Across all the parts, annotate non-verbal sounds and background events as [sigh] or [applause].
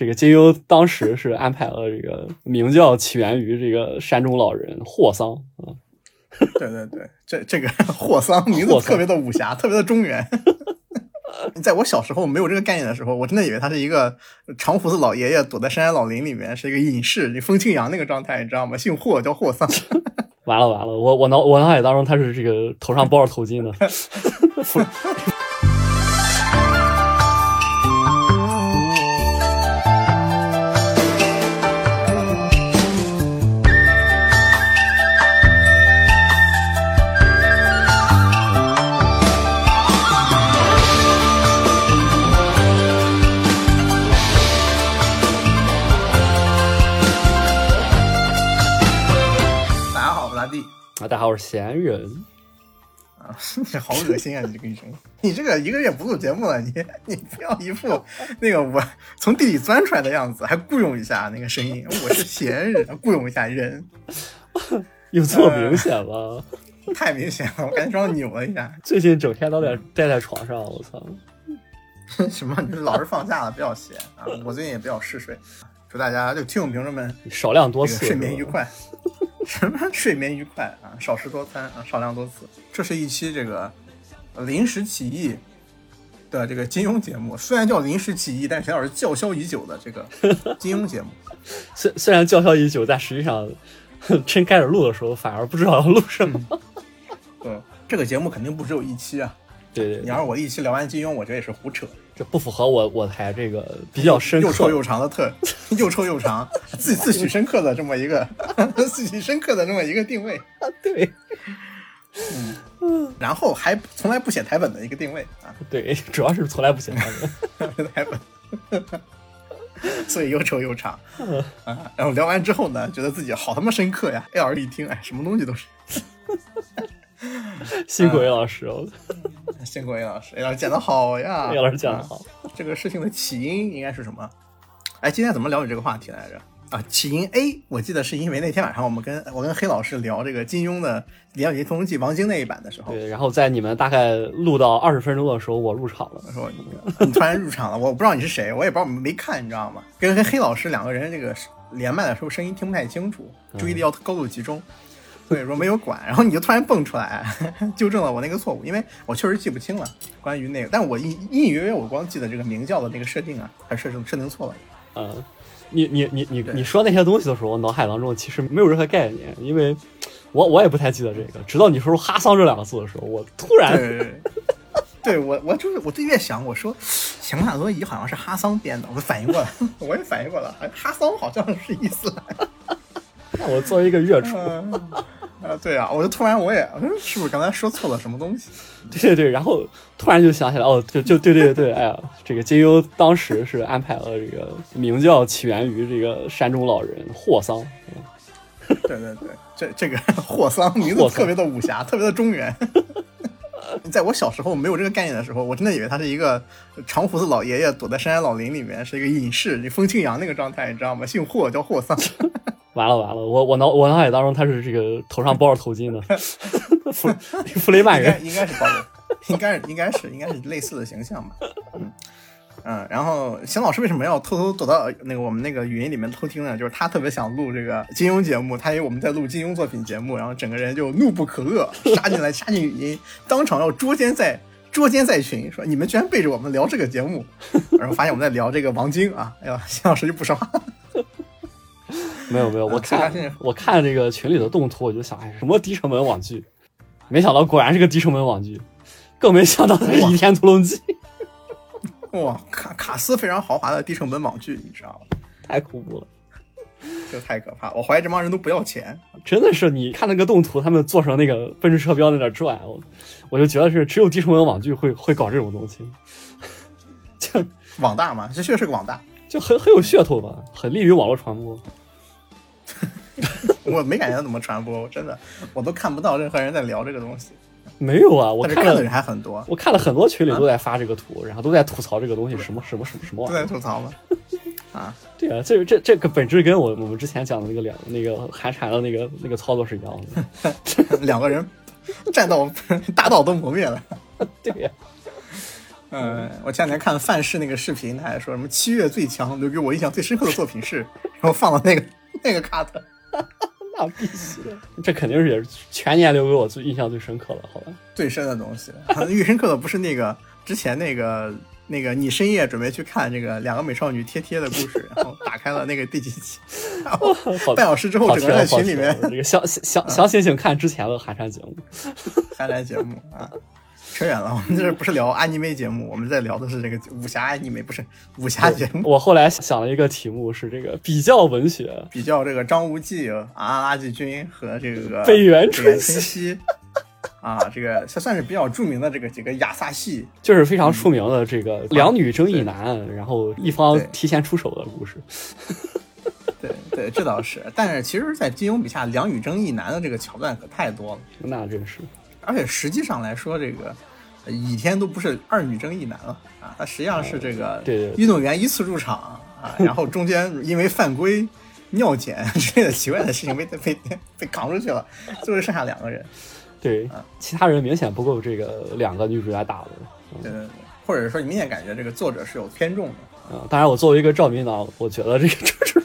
这个金庸当时是安排了这个明教起源于这个山中老人霍桑啊。[laughs] 对对对，这这个 [laughs] 霍桑名字特别的武侠，特别的中原。[laughs] 在我小时候没有这个概念的时候，我真的以为他是一个长胡子老爷爷躲在深山老林里面，是一个隐士，风清扬那个状态，你知道吗？姓霍，叫霍桑。完了完了，我我脑我脑海当中他是这个头上包着头巾的。啊，大家好，我是闲人。啊，你好恶心啊！你这个声音，你这个一个月不录节目了，你你不要一副那个我从地里钻出来的样子，还雇佣一下那个声音。我是闲人，雇佣一下人，[laughs] 有这么明显吗？[laughs] 太明显了，我感觉让扭了一下。最近整天都在待在床上，我操！[laughs] 什么？你老是放假了，比较闲啊？我最近也比较嗜睡。祝大家就听众朋友们少量多次，睡眠愉快。什 [laughs] 么睡眠愉快啊？少食多餐啊，少量多次。这是一期这个临时起意的这个金庸节目，虽然叫临时起意，但实际上是叫嚣已久的这个 [laughs] 金庸节目。虽虽然叫嚣已久，但实际上真开始录的时候，反而不知道要录什么。对，这个节目肯定不只有一期啊。对对，你要是我一期聊完金庸，我觉得也是胡扯。这不符合我我台这个比较深又臭又长的特，又臭又长，自自诩深刻的这么一个 [laughs] 自诩深刻的这么一个定位啊，对，嗯，然后还从来不写台本的一个定位啊，对，主要是从来不写台本，[laughs] 台本，所以又臭又长啊。然后聊完之后呢，觉得自己好他妈深刻呀，爱耳一听，哎，什么东西都是。辛苦 A 老师，辛苦 A 老师，A 老师讲的好呀，A 老师讲的好。这个事情的起因应该是什么？哎，今天怎么聊你这个话题来着？啊，起因 A，我记得是因为那天晚上我们跟我跟黑老师聊这个金庸的《连续通通记》王晶那一版的时候，对，然后在你们大概录到二十分钟的时候，我入场了，说你突然入场了，我不知道你是谁，我也不知道没看，你知道吗？跟跟黑老师两个人这个连麦的时候声音听不太清楚，注意力要高度集中。所以说没有管，然后你就突然蹦出来，[laughs] 纠正了我那个错误，因为我确实记不清了关于那个，但我隐隐约约我光记得这个明教的那个设定啊，还设定设定错了。嗯，你你你你你说那些东西的时候，我脑海当中其实没有任何概念，因为我我也不太记得这个，直到你说出哈桑这两个字的时候，我突然，对我我就是我就越想，我说《降马多仪》好像是哈桑编的，我反应过来，[laughs] 我也反应过来，哈桑好像是伊斯兰。[laughs] 我作为一个月初。啊，对啊，我就突然我也，是不是刚才说错了什么东西？对 [laughs] 对对，然后突然就想起来，哦，就就对对对，哎呀，这个金庸当时是安排了这个明教起源于这个山中老人霍桑。对对对，这这个 [laughs] 霍桑名字特别的武侠，特别的中原。[laughs] 在我小时候没有这个概念的时候，我真的以为他是一个长胡子老爷爷躲在深山老林里面，是一个隐士，风清扬那个状态，你知道吗？姓霍，叫霍桑。完了完了，我我脑我脑海当中他是这个头上包着头巾的 [laughs] 弗弗雷曼人，应该是包着，应该是应该是应该是类似的形象吧。嗯嗯，然后邢老师为什么要偷偷躲到那个我们那个语音里面偷听呢？就是他特别想录这个金庸节目，他以为我们在录金庸作品节目，然后整个人就怒不可遏，杀进来杀进语音，当场要捉奸在捉奸在群，说你们居然背着我们聊这个节目，[laughs] 然后发现我们在聊这个王晶啊，哎呀，邢老师就不说话。没有没有，我看我看这个群里的动图，我就想，哎，什么低成本网剧？没想到果然是个低成本网剧，更没想到是《倚天屠龙记》。哇，卡卡斯非常豪华的低成本网剧，你知道吗？太恐怖了，这太可怕！我怀疑这帮人都不要钱。真的是，你看那个动图，他们做成那个奔驰车标在那转，我我就觉得是只有低成本网剧会会搞这种东西。[laughs] 就网大嘛，这确实是个网大，就很很有噱头吧，很利于网络传播。[laughs] 我没感觉怎么传播，真的，我都看不到任何人在聊这个东西。没有啊，我看的人还很多。我看了很多群里都在发这个图，然后都在吐槽这个东西什么什么什么什么。都在吐槽吗？啊，对啊，这这这个本质跟我我们之前讲的那个两那个寒蝉的那个那个操作是一样的。[laughs] 两个人战到大道都磨灭了。[laughs] 对呀。嗯，我前两天看范式那个视频，他还说什么七月最强，留给我印象最深刻的作品是，然后放了那个 [laughs] 那个 cut，[laughs] 那必须，这肯定是也是全年留给我最印象最深刻的，好吧？最深的东西，最深刻的不是那个之前那个那个你深夜准备去看这个两个美少女贴贴的故事，然后打开了那个第几集，然后 [laughs] 半小时之后，整个在群里面，这个详详详情请看之前的寒山节目，寒山节目啊。扯远了，我们这不是聊安妮美节目，我们在聊的是这个武侠安妮美，不是武侠节目。我后来想了一个题目，是这个比较文学，比较这个张无忌、阿拉君和这个北原春熙 [laughs] 啊，这个这算是比较著名的这个几个亚萨系，就是非常出名的这个两女争一男，然后一方提前出手的故事。对对，这倒是，但是其实，在金庸笔下，两女争一男的这个桥段可太多了，那真是。而且实际上来说，这个倚天都不是二女争一男了啊，他实际上是这个运动员依次入场啊，[laughs] 然后中间因为犯规、尿检之类的奇怪的事情被 [laughs] 被被扛出去了，最后剩下两个人。对，其他人明显不够这个两个女主角打的。对对对，或者说你明显感觉这个作者是有偏重的。嗯，当然我作为一个赵明党，我觉得这个就是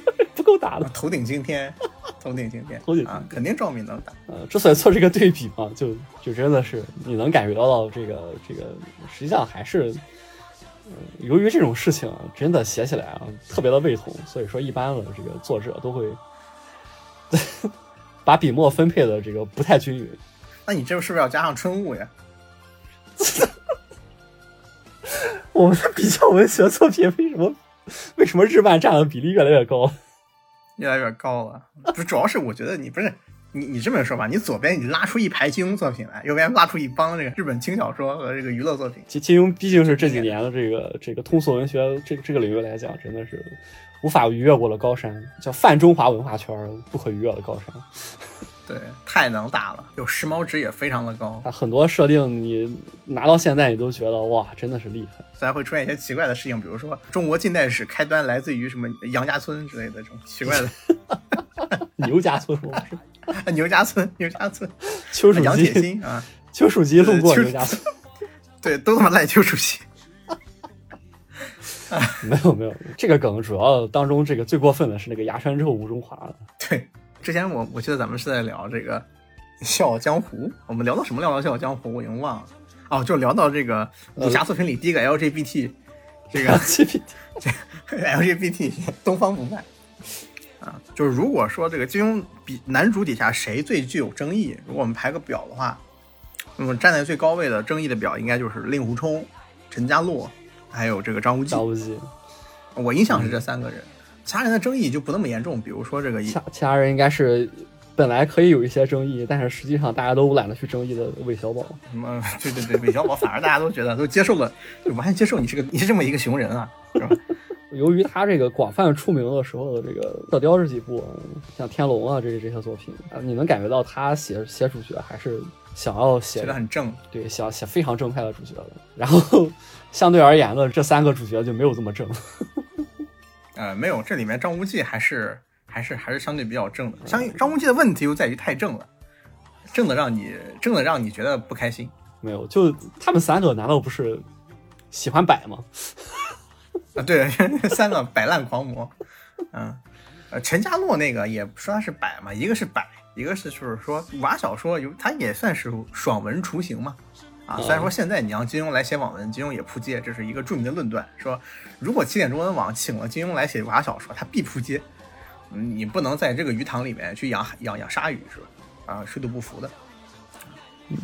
不够打的，头顶惊天。头顶惊天，头顶啊，肯定赵敏能打。呃，之所以做这个对比嘛，就就真的是你能感觉到到这个这个，实际上还是，由于这种事情真的写起来啊特别的胃痛，所以说一般的这个作者都会 [laughs] 把笔墨分配的这个不太均匀。那你这是不是要加上春雾呀？[laughs] 我们的比较文学作品为什么为什么日漫占的比例越来越高？越来越高了，不，主要是我觉得你不是你你这么说吧，你左边你拉出一排金庸作品来，右边拉出一帮这个日本轻小说和这个娱乐作品。金金庸毕竟是这几年的这个这个通俗文学这这个领域来讲，真的是无法逾越过的高山，叫泛中华文化圈不可逾越的高山。对，太能打了，有时髦值也非常的高。它很多设定你拿到现在，你都觉得哇，真的是厉害。虽然会出现一些奇怪的事情，比如说中国近代史开端来自于什么杨家村之类的这种奇怪的。[laughs] [laughs] 牛家村，牛家村，[laughs] 牛家村。丘处，杨铁心啊，丘处机路过牛家村。对，都他妈赖丘处机。没有没有，这个梗主要当中这个最过分的是那个牙山之后吴中华了。对。之前我我记得咱们是在聊这个《笑傲江湖》，我们聊到什么？聊到《笑傲江湖》，我已经忘了。哦，就聊到这个武侠作品里第一个 LGBT，这个 LGBT [laughs] 东方不败啊。就是如果说这个金庸比男主底下谁最具有争议，如果我们排个表的话，那么站在最高位的争议的表应该就是令狐冲、陈家洛，还有这个张无忌。张无忌，我印象是这三个人。其他人的争议就不那么严重，比如说这个，其其他人应该是本来可以有一些争议，但是实际上大家都懒得去争议的韦小宝。什么？对对对，韦小宝反而大家都觉得都接受了，就完全接受你是个你是这么一个熊人啊，是吧？[laughs] 由于他这个广泛出名的时候的这个《射雕》这几部，像天龙啊这些这些作品，你能感觉到他写写主角还是想要写的很正，对，想写非常正派的主角的。然后相对而言呢，这三个主角就没有这么正。呃，没有，这里面张无忌还是还是还是相对比较正的。相张无忌的问题又在于太正了，正的让你正的让你觉得不开心。没有，就他们三个难道不是喜欢摆吗？啊，对，[laughs] 三个摆烂狂魔。嗯，呃，陈家洛那个也说他是摆嘛，一个是摆，一个是就是说武侠小说有，他也算是爽文雏形嘛。啊，虽然说现在你让金庸来写网文，金庸也扑街，这是一个著名的论断，说如果起点中文网请了金庸来写武侠小说，他必扑街。你不能在这个鱼塘里面去养养养鲨鱼，是吧？啊，水土不服的。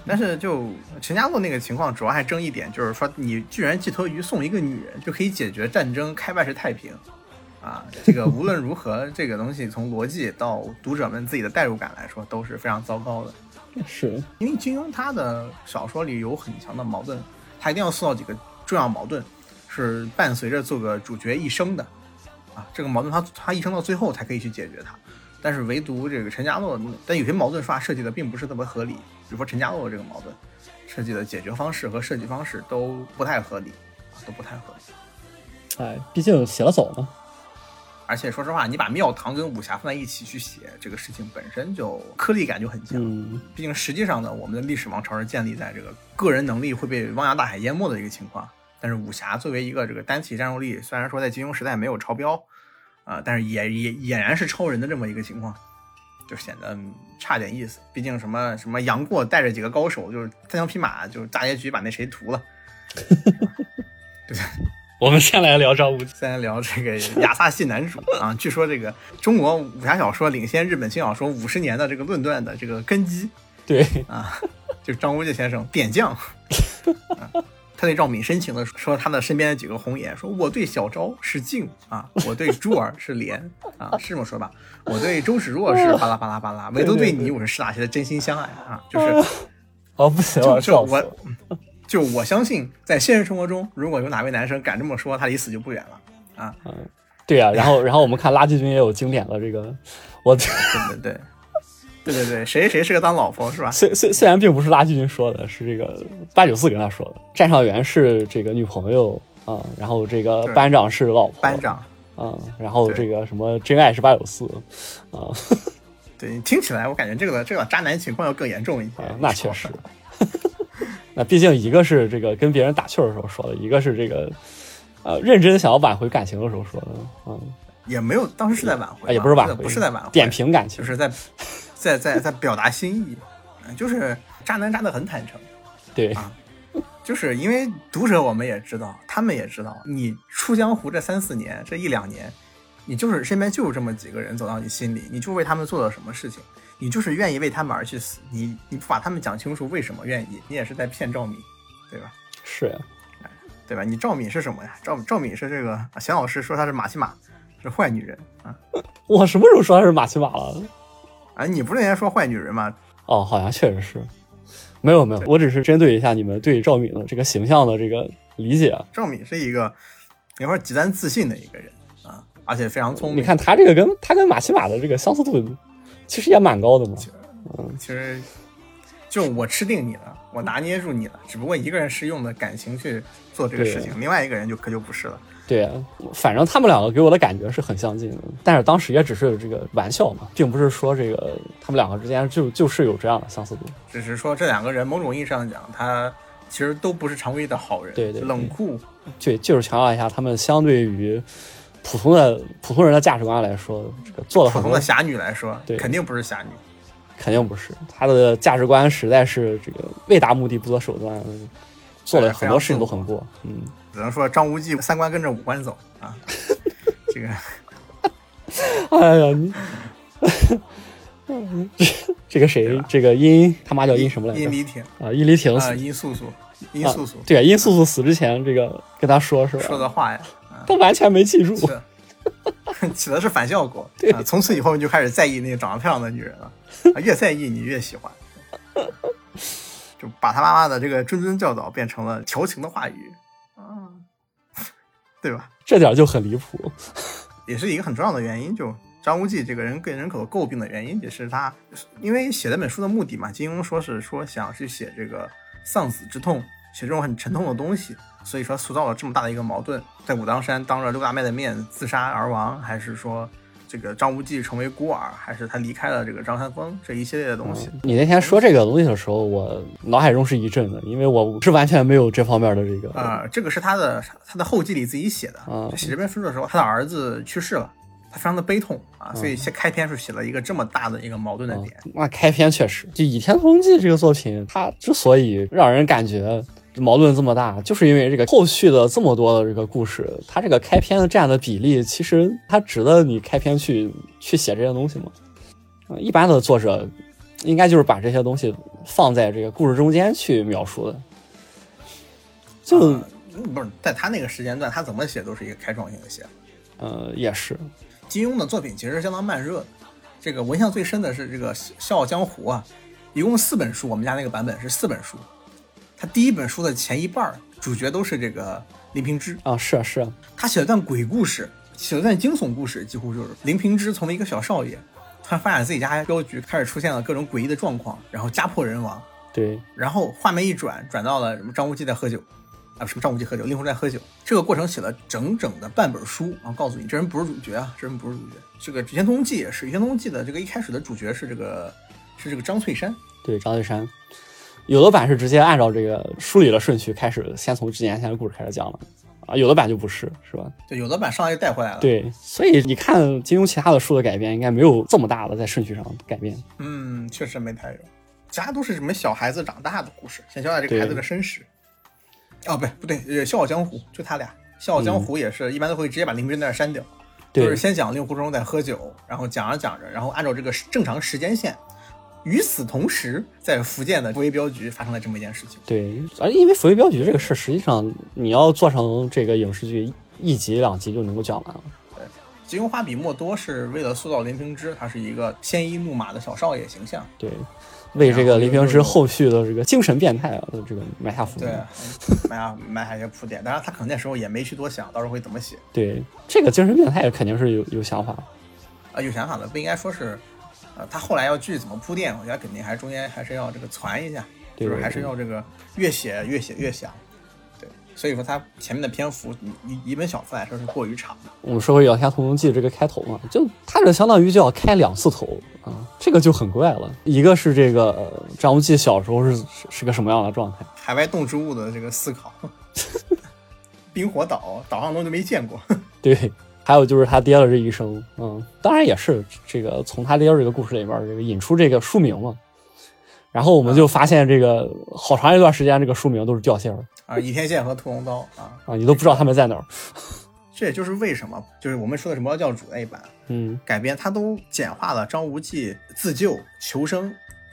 但是就陈家洛那个情况，主要还争一点，就是说你居然寄托于送一个女人就可以解决战争，开外是太平。啊，这个无论如何，这个东西从逻辑到读者们自己的代入感来说，都是非常糟糕的。是因为金庸他的小说里有很强的矛盾，他一定要塑造几个重要矛盾，是伴随着做个主角一生的，啊，这个矛盾他他一生到最后才可以去解决它。但是唯独这个陈家洛，但有些矛盾说话设计的并不是特别合理，比如说陈家洛这个矛盾设计的解决方式和设计方式都不太合理，都不太合理。哎，毕竟写了走嘛。而且说实话，你把庙堂跟武侠放在一起去写这个事情，本身就颗粒感就很强。毕竟实际上呢，我们的历史王朝是建立在这个个人能力会被汪洋大海淹没的一个情况。但是武侠作为一个这个单体战斗力，虽然说在金庸时代没有超标，啊、但是也也俨然是超人的这么一个情况，就显得嗯差点意思。毕竟什么什么杨过带着几个高手，就是单枪匹马，就是大结局把那谁屠了。[laughs] 我们先来聊张无忌。先来聊这个亚萨系男主啊，据说这个中国武侠小说领先日本轻小说五十年的这个论断的这个根基对，啊，就是张无忌先生点将。啊 [laughs] 他对赵敏深情的说，他的身边的几个红颜，说我对小昭是敬啊，我对珠儿是怜啊，是这么说吧？我对周芷若是巴拉巴拉巴拉，唯独对你我是实打实的真心相爱啊，就是哦，不行了，就就笑死我了。就我相信，在现实生活中，如果有哪位男生敢这么说，他离死就不远了啊！嗯对呀、然后然后我们看垃圾君也有经典的这个，我对 [laughs] 对对，对对对，谁谁是个当老婆是吧？虽虽虽然并不是垃圾君说的，是这个八九四跟他说的，战场员是这个女朋友啊、然后这个班长是老婆，班长，啊、然后这个什么真爱是八九四啊，对，听起来我感觉这个这个渣男情况要更严重一些。啊那确实。[laughs] 那毕竟一个是这个跟别人打趣的时候说的，一个是这个呃认真想要挽回感情的时候说的，嗯，也没有，当时是在挽回也不是挽回，不是在挽回，点评感情就，是在在在在表达心意，嗯就是渣男渣的很坦诚。对啊就是因为读者我们也知道，他们也知道，你出江湖这三四年，这一两年，你就是身边就有这么几个人走到你心里，你就为他们做了什么事情，你就是愿意为他们而去死，你你不把他们讲清楚为什么愿意，你也是在骗赵敏，对吧？是呀，对吧？你赵敏是什么呀？赵赵敏是这个啊贤老师说她是马奇马，是坏女人啊我什么时候说她是马奇马了？啊！你不是应该说坏女人吗？哦，好像确实是，没有没有，我只是针对一下你们对赵敏的这个形象的这个理解。赵敏是一个有点极端自信的一个人啊，而且非常聪明。你看他这个跟他跟马奇马的这个相似度，其实也蛮高的嘛。其实就我吃定你了，我拿捏住你了，只不过一个人是用的感情去做这个事情，另外一个人就可就不是了。对，反正他们两个给我的感觉是很相近的，但是当时也只是这个玩笑嘛，并不是说这个他们两个之间就就是有这样的相似度。只是说这两个人某种意义上讲，他其实都不是常规的好人，对对对冷酷，对，就是强调一下，他们相对于普通的普通人的价值观来说，这个做了很多普通的侠女来说，对。肯定不是侠女。肯定不是，她的价值观实在是这个为达目的不择手段，做了很多事情都很过。嗯，只能说张无忌三观跟着五官走啊，[laughs] 这个。哎呀，你 [laughs] 这个谁，这个殷他妈叫殷什么来着？殷离挺啊，殷离亭啊，殷素素，殷素素。啊对，殷素素死之前，这个跟他说是吧？说的话呀，啊，他完全没记住。是起的是反效果啊！从此以后你就开始在意那个长得漂亮的女人了，啊，越在意你越喜欢，[laughs] 就把他妈妈的这个谆谆教导变成了调情的话语啊，对吧？这点就很离谱。[laughs] 也是一个很重要的原因。就张无忌这个人给人口诟病的原因，也是他因为写这本书的目的嘛。金庸说是说想去写这个丧子之痛，写这种很沉痛的东西，所以说塑造了这么大的一个矛盾，在武当山当着六大妹的面自杀而亡，还是说这个张无忌成为孤儿，还是他离开了这个张三丰这一系列的东西。你那天说这个东西的时候，我脑海中是一震的，因为我是完全没有这方面的这个啊、这个是他的他的后记里自己写的。啊写这篇书的时候，他的儿子去世了，他非常的悲痛啊，所以先开篇是写了一个这么大的一个矛盾的点。那开篇确实，就《倚天屠龙记》这个作品，它之所以让人感觉矛盾这么大，就是因为这个后续的这么多的这个故事，它这个开篇的占的比例，其实它值得你开篇去去写这些东西吗？呃一般的作者应该就是把这些东西放在这个故事中间去描述的，就、呃不是在他那个时间段，他怎么写都是一个开创性的写。呃也是，金庸的作品其实是相当慢热的，这个我印象最深的是这个《笑傲江湖》啊，一共四本书，我们家那个版本是四本书。他第一本书的前一半儿主角都是这个林平之，啊是啊是啊，他写了段鬼故事，写了段惊悚故事，几乎就是林平之从一个小少爷，突然发现自己家镖局开始出现了各种诡异的状况，然后家破人亡，对，然后画面一转，转到了什么张无忌在喝酒，啊，什么张无忌喝酒，令狐在喝酒。这个过程写了整整的半本书，然后告诉你这人不是主角啊，这人不是主角。这个《倚天屠龙记》也是，《倚天屠龙记》的这个一开始的主角是这个是这个张翠山，对，张翠山，《有的版是直接按照这个梳理的顺序开始，先从之前线的故事开始讲了啊，有的版就不是，是吧？对，有的版上来就带回来了。，对，所以你看金庸其他的书的改编，应该没有这么大的在顺序上改变。嗯，确实没太有，其他都是什么小孩子长大的故事，先交代这个孩子的身世。哦，不对不对，呃，《笑傲江湖》就他俩，《笑傲江湖》也是、一般都会直接把林平在那儿删掉，就是先讲令狐冲在喝酒，然后讲着讲着，然后按照这个正常时间线。与此同时，在福建的福威镖局发生了这么一件事情。对，而因为《福威镖局》这个事，实际上你要做成这个影视剧，一集两集就能够讲完了。对金庸花笔墨多是为了塑造林平之，他是一个鲜衣怒马的小少爷形象。对，为这个林平之后续的这个精神变态啊，这个埋下伏笔对。，埋下埋下一些铺垫。当然，他可能那时候也没去多想，到时候会怎么写对，这个精神变态肯定是有有想法。啊？有想法的，不应该说是，呃，他后来要剧怎么铺垫，我觉得肯定还是中间还是要这个攒一下，对就是还是要这个越写越写越想。对，所以说他前面的篇幅，一一一本小说来说是过于长的。我们说回《倚天屠龙记》这个开头嘛，就它这相当于就要开两次头啊，这个就很怪了。一个是这个呃张无忌小时候是是是个什么样的状态，海外动植物的这个思考，[laughs] 冰火岛岛上东西没见过。[laughs] 对，还有就是他爹的这一生，嗯，当然也是这个从他爹这个故事里边这个引出这个书名嘛。然后我们就发现这个好长一段时间这个书名都是掉线儿啊，倚天剑和屠龙刀啊，啊，你都不知道他们在哪儿。[laughs] 这也就是为什么，就是我们说的什么教主那一版嗯，改编，它都简化了张无忌自救求生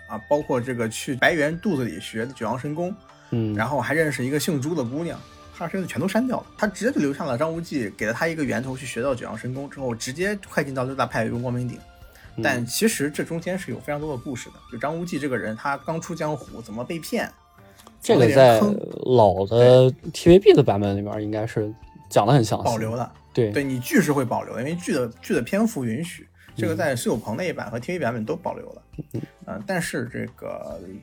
啊，包括这个去白猿肚子里学的九阳神功，嗯，然后还认识一个姓朱的姑娘，他身子全都删掉了，他直接就留下了张无忌给了他一个源头去学到九阳神功之后，直接快进到六大派用光明顶。但其实这中间是有非常多的故事的，就张无忌这个人，他刚出江湖，怎么被骗，这个在老的 TVB 的版本里面应该是讲的很详细，保留了。对对你剧是会保留的，因为剧的剧的篇幅允许，这嗯个在苏有朋那一版和 TV 版本都保留了。嗯、但是这个，嗯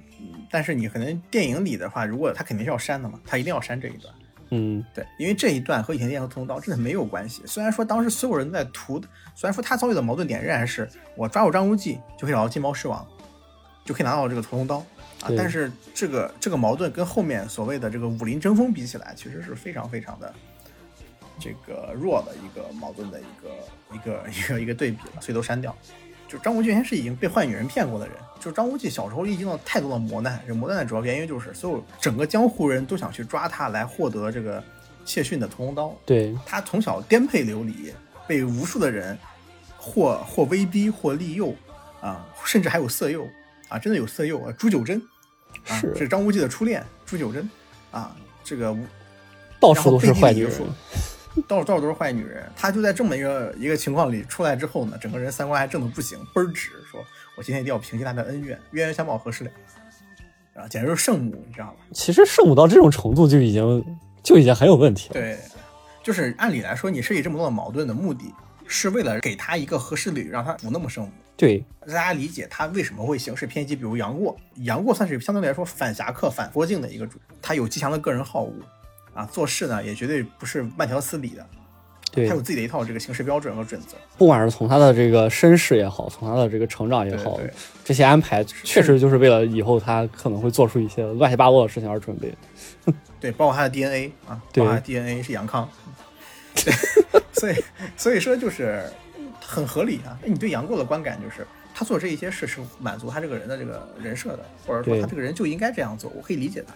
但是你可能电影里的话，如果他肯定是要删的嘛，他一定要删这一段。嗯，对，因为这一段和倚天剑和屠龙刀真的没有关系。虽然说当时所有人都在屠，虽然说他遭遇的矛盾点仍然是我抓住张无忌就可以找到金毛狮王，就可以拿到这个屠龙刀啊，但是这个这个矛盾跟后面所谓的这个武林争锋比起来，其实是非常非常的这个弱的一个矛盾的一个一个一个一个对比了，所以都删掉。就张无忌原先是已经被坏女人骗过的人，就张无忌小时候历经了太多的磨难，这磨难的主要原因就是所有整个江湖人都想去抓他来获得这个谢逊的屠龙刀。对，他从小颠沛流离，被无数的人或或威逼或利诱啊，甚至还有色诱啊，真的有色诱啊，朱九真啊，是是张无忌的初恋朱九真啊，这个到处都是坏女人。到处到处都是坏女人。他就在这么一个一个情况里出来之后呢，整个人三观还正的不行，倍儿直，说我今天一定要平息他的恩怨，冤冤相报何时了？啊，简直是圣母，你知道吧？其实圣母到这种程度就已经就已经很有问题了。对，就是按理来说，你设计这么多的矛盾的目的，是为了给他一个合适理由，让他不那么圣母。对，大家理解他为什么会行事偏激，比如杨过，杨过算是相对来说反侠客、反佛境的一个主，他有极强的个人好恶，啊，做事呢也绝对不是慢条斯理的，对他有自己的一套这个行事标准和准则。不管是从他的这个身世也好，从他的这个成长也好，对对这些安排确实就是为了以后他可能会做出一些乱七八糟的事情而准备。[laughs] 对，包括他的 DNA 啊，对包括他的 DNA 是杨康，[laughs] 对，所以所以说就是很合理啊。你对杨过的观感就是他做这一些事是满足他这个人的这个人设的，或者说他这个人就应该这样做，我可以理解他。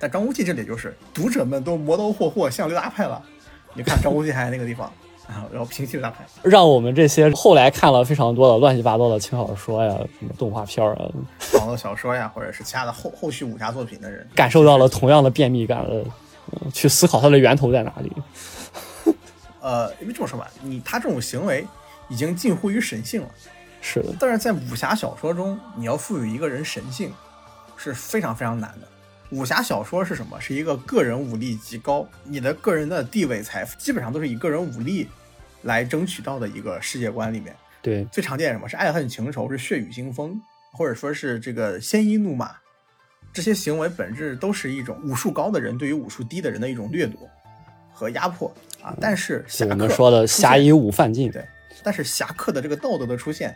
但张无忌这里就是读者们都磨刀霍霍向刘大派了，你看张无忌还在那个地方啊，然后平息六大派，让我们这些后来看了非常多的乱七八糟的轻小说呀、什么动画片啊，网络小说呀，或者是其他的后后续武侠作品的人，感受到了同样的便秘感了，嗯去思考它的源头在哪里。呃，因为这么说吧，你他这种行为已经近乎于神性了。是的，但是在武侠小说中，你要赋予一个人神性是非常非常难的。武侠小说是什么？是一个个人武力极高，你的个人的地位、财富基本上都是以个人武力来争取到的一个世界观里面。对最常见什么？是爱恨情仇，是血雨腥风，或者说是这个鲜衣怒马。这些行为本质都是一种武术高的人对于武术低的人的一种掠夺和压迫啊。但是侠客我们说的侠以武犯禁。对，但是侠客的这个道德的出现，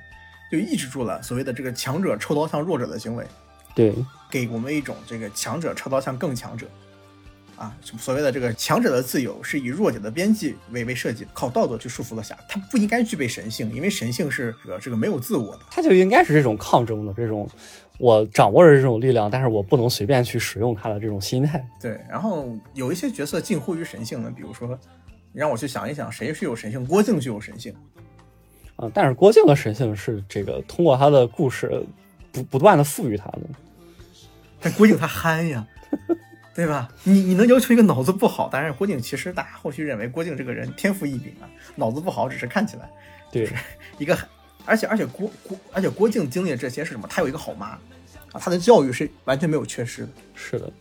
就抑制住了所谓的这个强者抽刀向弱者的行为，对，给我们一种这个强者超刀向更强者。啊，所谓的这个强者的自由是以弱者的边际为为设计，靠道德去束缚了下，他不应该具备神性，因为神性是这个这个没有自我的，他就应该是这种抗争的这种，我掌握着这种力量，但是我不能随便去使用它的这种心态。对，然后有一些角色近乎于神性的，比如说，你让我去想一想，谁是有神性？郭靖就有神性。啊，但是郭靖的神性是这个通过他的故事不不断的赋予他的。但郭靖他憨呀。[laughs] 对吧？你你能要求一个脑子不好？但是郭靖其实大家后续认为郭靖这个人天赋异禀啊，脑子不好只是看起来，对，[laughs] 一个，而且而且郭郭而且郭靖经历的这些是什么？他有一个好妈啊，他的教育是完全没有缺失的。是的，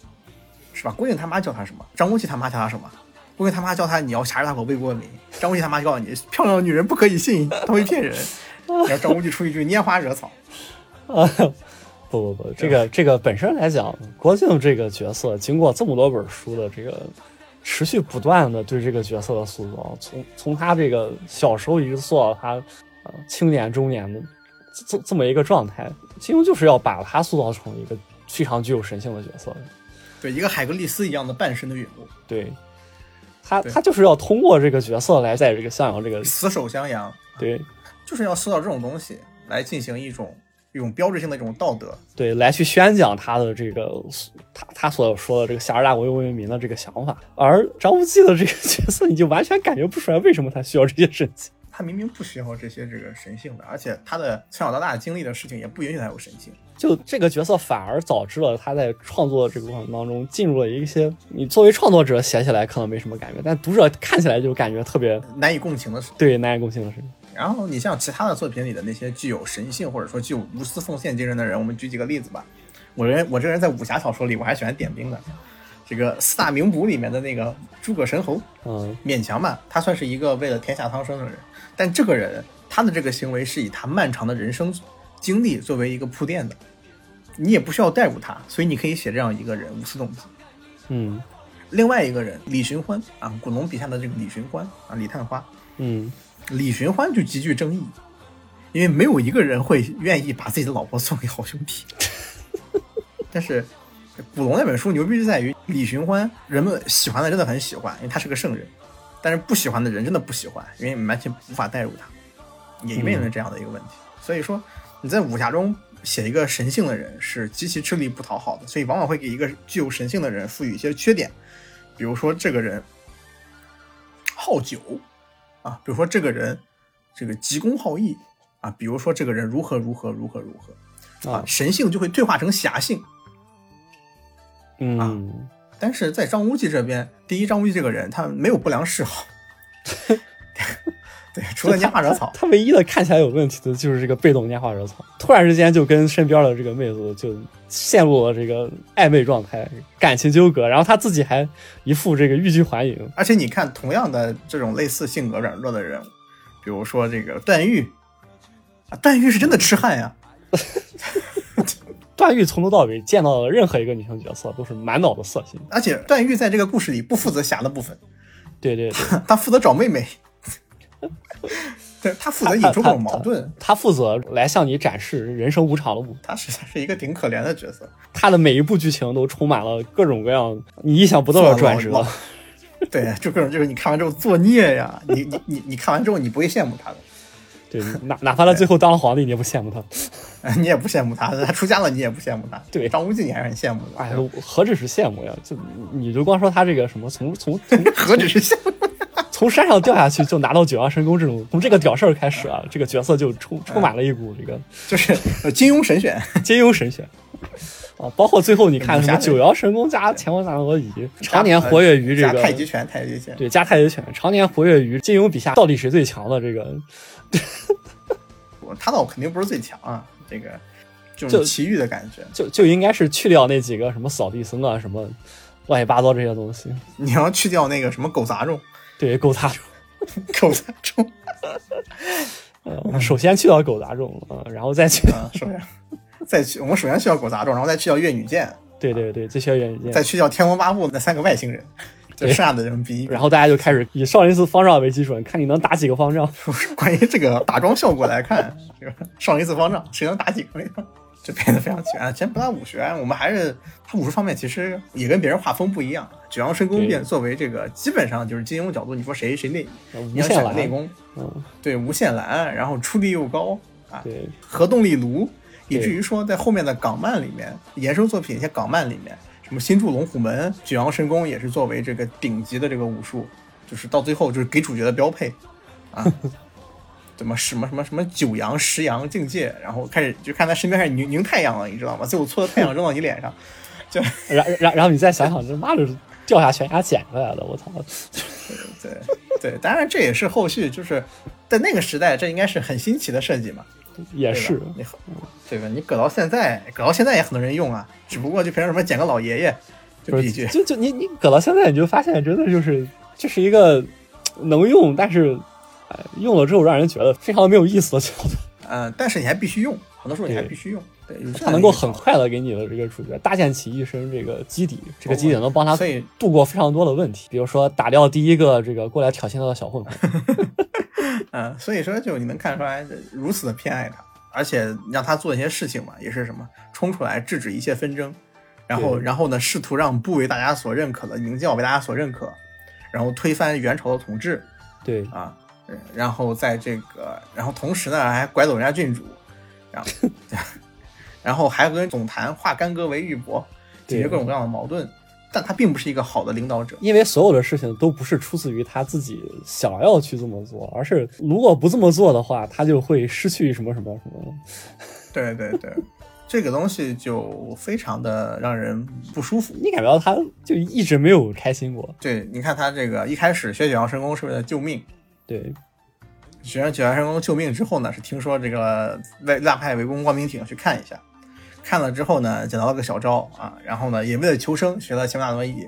是吧？郭靖他妈叫他什么？张无忌他妈叫他什么？郭靖他妈叫他你要挟着大口魏国美。张无忌他妈就告诉你，漂亮的女人不可以信，她会骗人。[laughs] 然后张无忌出一句拈花惹草。[laughs] 啊。不不不，这个这个本身来讲，郭靖这个角色经过这么多本书的这个持续不断的对这个角色的塑造，从从他这个小时候一直塑造他呃青年中年的这这么一个状态，金庸就是要把他塑造成一个非常具有神性的角色，对一个海格力斯一样的半神的陨落，对他他就是要通过这个角色来在这个襄阳这个死守襄阳，对，就是要塑造这种东西来进行一种。一种标志性的一种道德，对，来去宣讲他的这个他他所说的这个侠之大国为民的这个想法。而张无忌的这个角色，你就完全感觉不出来为什么他需要这些神性。他明明不需要这些这个神性的，而且他的从小到大经历的事情也不允许他有神性。就这个角色反而导致了他在创作这个过程当中进入了一些你作为创作者写起来可能没什么感觉，但读者看起来就感觉特别难以共情的事。对，难以共情的事情。然后你像其他的作品里的那些具有神性或者说具有无私奉献精神的人，我们举几个例子吧。我人我这个人在武侠小说里我还喜欢点兵的，这个四大名捕里面的那个诸葛神侯，嗯，勉强吧，他算是一个为了天下苍生的人。但这个人他的这个行为是以他漫长的人生经历作为一个铺垫的，你也不需要代入他，所以你可以写这样一个人无私动机。嗯，另外一个人李寻欢啊，古龙笔下的这个李寻欢啊，李探花，嗯。李寻欢就极具争议，因为没有一个人会愿意把自己的老婆送给好兄弟。[laughs] 但是古龙那本书牛逼就在于李寻欢，人们喜欢的真的很喜欢，因为他是个圣人；但是不喜欢的人真的不喜欢，因为完全无法代入他，也面临这样的一个问题。所以说你在武侠中写一个神性的人是极其吃力不讨好的，所以往往会给一个具有神性的人赋予一些缺点，比如说这个人好酒。啊，比如说这个人，这个急公好义啊，比如说这个人如何如何如何如何啊，神性就会退化成侠性。嗯，但是在张无忌这边，第一，张无忌这个人他没有不良嗜好，[laughs] 对，除了拈花惹草，他唯一的看起来有问题的就是这个被动拈花惹草，突然之间就跟身边的这个妹子就陷入了这个暧昧状态，感情纠葛，然后他自己还一副这个欲拒还迎。而且你看，同样的这种类似性格软弱的人，比如说这个段誉啊，段誉是真的痴汉呀。[laughs] 段誉从头到尾见到的任何一个女性角色都是满脑子色心，而且段誉在这个故事里不负责侠的部分，对对对，[laughs] 他负责找妹妹。对他负责引出这种矛盾，他负责来向你展示人生无常的部分。他实在是一个挺可怜的角色，他的每一部剧情都充满了各种各样你意想不到的转折。[laughs] 对，就各种就是你看完之后作孽呀，你你你你看完之后你不会羡慕他的。[laughs] 对，哪哪怕他最后当了皇帝，你也不羡慕他，[laughs] 你也不羡慕他，他出家了你也不羡慕他。对，张无忌你还是很羡慕的。哎，何止是羡慕呀，就你就光说他这个什么，从从从何止是羡慕。从山上掉下去就拿到九阳神功这种，从这个屌事儿开始啊，这个角色就充充满了一股这个，[laughs] 就是金庸神选，金庸神选。[laughs] 啊，包括最后你看什么九阳神功加乾坤大挪移，常年活跃于这个太极拳，太极拳。对加太极拳，常年活跃于金庸笔下到底谁最强的这个，他倒肯定不是最强啊，这个就是奇遇的感觉，就就应该是去掉那几个什么扫地僧啊，什么乱七八糟这些东西，你要去掉那个什么狗杂种。对，狗杂种，狗杂种。[laughs] 呃，首先去掉狗杂种啊，然后再去，首先再去，我们首先去掉狗杂种，然后再去掉月女剑。对对对，再去掉月女剑，再去掉天龙八部那三个外星人，就剩下的人比。然后大家就开始以少林寺方丈为基准，看你能打几个方丈。[laughs] 关于这个打桩效果来看，少林寺方丈谁能打几个？就变得非常奇怪。先不谈武学，我们还是他武术方面其实也跟别人画风不一样。九阳神功对变作为这个基本上就是金庸角度，你说谁谁内，无你要限蓝内功，嗯，对无限蓝，然后出力又高啊，对核动力炉，以至于说在后面的港漫里面，衍生作品一些港漫里面，什么新筑龙虎门、九阳神功也是作为这个顶级的这个武术，就是到最后就是给主角的标配啊。[laughs] 怎么什么什么什么九阳十阳境界，然后开始就看他身边开始凝凝太阳了，你知道吗？最后搓的太阳扔到你脸上，就 [laughs] 然然然后你再想想，这妈的掉下悬崖捡回来的，我操！[laughs] 对对，当然这也是后续就是在那个时代，这应该是很新奇的设计嘛。也是，你对吧？你搁到现在，搁到现在也很多人用啊，只不过就凭什么捡个老爷爷，就一句，就就你你搁到现在，你就发现真的就是这是一个能用，但是呃用了之后让人觉得非常没有意思的角度。嗯、但是你还必须用，很多时候你还必须用，对，它能够很快的给你的这个主角搭建起一身这个基底，这个基底能帮他度过非常多的问题，比如说打掉第一个这个过来挑衅他的小混混。[laughs] 嗯，所以说就你能看出来如此的偏爱他，而且让他做一些事情嘛，也是什么冲出来制止一切纷争，然后然后呢试图让不为大家所认可的明教为大家所认可，然后推翻元朝的统治对，啊，呃然后在这个，然后同时呢还拐走人家郡主，然后 [laughs] 然后还跟总坛化干戈为玉帛，解决各种各样的矛盾，但他并不是一个好的领导者。因为所有的事情都不是出自于他自己想要去这么做，而是如果不这么做的话，他就会失去什么什么什么。[laughs] 对对对，这个东西就非常的让人不舒服。你感觉到他就一直没有开心过。对，你看他这个一开始学九阳神功是为了救命，对，学完九阳神功救命之后呢，是听说这个外大派围攻光明顶去看一下，看了之后呢，捡到了个小招啊，然后呢也为了求生学了乾坤大挪移，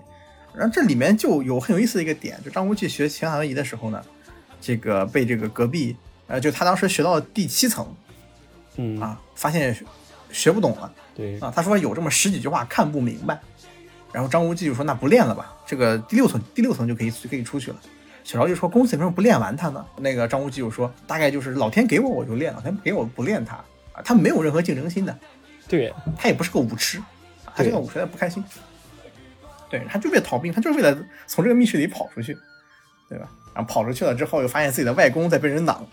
然后这里面就有很有意思的一个点，就张无忌学乾坤大挪移的时候呢，这个被这个隔壁呃，就他当时学到第七层。嗯，啊，发现学学不懂了。对，啊，他说有这么十几句话看不明白，然后张无忌就说那不练了吧，这个第六层第六层就可以就可以出去了。小昭就说公子为什么不练完它呢？那个张无忌就说大概就是老天给我我就练，老天不给我不练它啊，他没有任何竞争心的，对，他也不是个武痴，啊他这个武实在不开心，对，他就为了逃兵，他就是为了从这个密室里跑出去，对吧？然后跑出去了之后，又发现自己的外公在被人挡，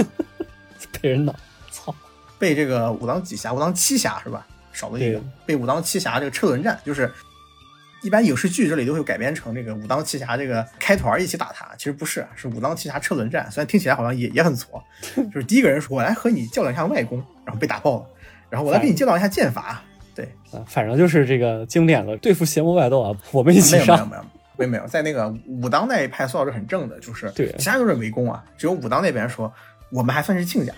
[laughs] 被人挡，操，被这个武当几侠、武当七侠是吧？少了一个，被武当七侠这个车轮战，就是一般影视剧这里都会改编成这个武当七侠这个开团一起打他，其实不是，是武当七侠车轮战。虽然听起来好像也也很挫，就是第一个人说我来和你较量一下外功，然后被打爆了，然后我来给你较量一下剑法，对，啊，反正就是这个经典的对付邪魔外道啊，我们一没起上。有没有没有。没有没有，在那个武当那一派塑造是很正的，就是对其他都是围攻啊，只有武当那边说我们还算是亲家，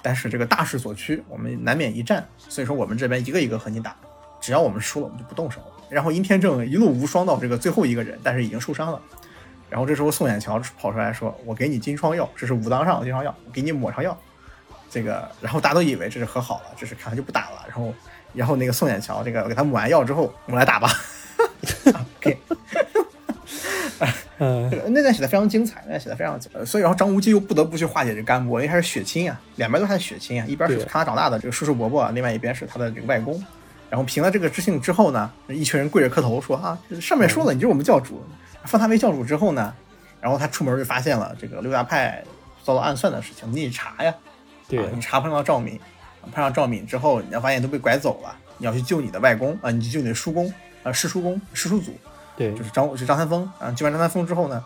但是这个大势所趋，我们难免一战，所以说我们这边一个一个和你打，只要我们输了，我们就不动手。然后殷天正一路无双到这个最后一个人，但是已经受伤了。然后这时候宋远桥跑出来说：“我给你金疮药，这是武当上的金疮药，我给你抹上药。”这个，然后大家都以为这是和好了，这是看来就不打了。然后，然后那个宋远桥这个给他抹完药之后，我们来打吧。OK，嗯这，个那段写的非常精彩，那段写的非常精彩，所以然后张无忌又不得不去化解这干部，因为他是血亲啊，两边都是他的血亲啊，一边是看他长大的这个叔叔伯伯，另外一边是他的这个外公。然后凭了这个知性之后呢，一群人跪着磕头说啊，上面说了你就是我们教主，封他为教主之后呢，然后他出门就发现了这个六大派遭到暗算的事情，你得查呀，对啊，你查碰到赵敏，碰上赵敏之后，你要发现都被拐走了，你要去救你的外公啊，你去救你的叔公啊，师叔公、师叔祖，对就是张是张三丰啊。救完张三丰之后呢，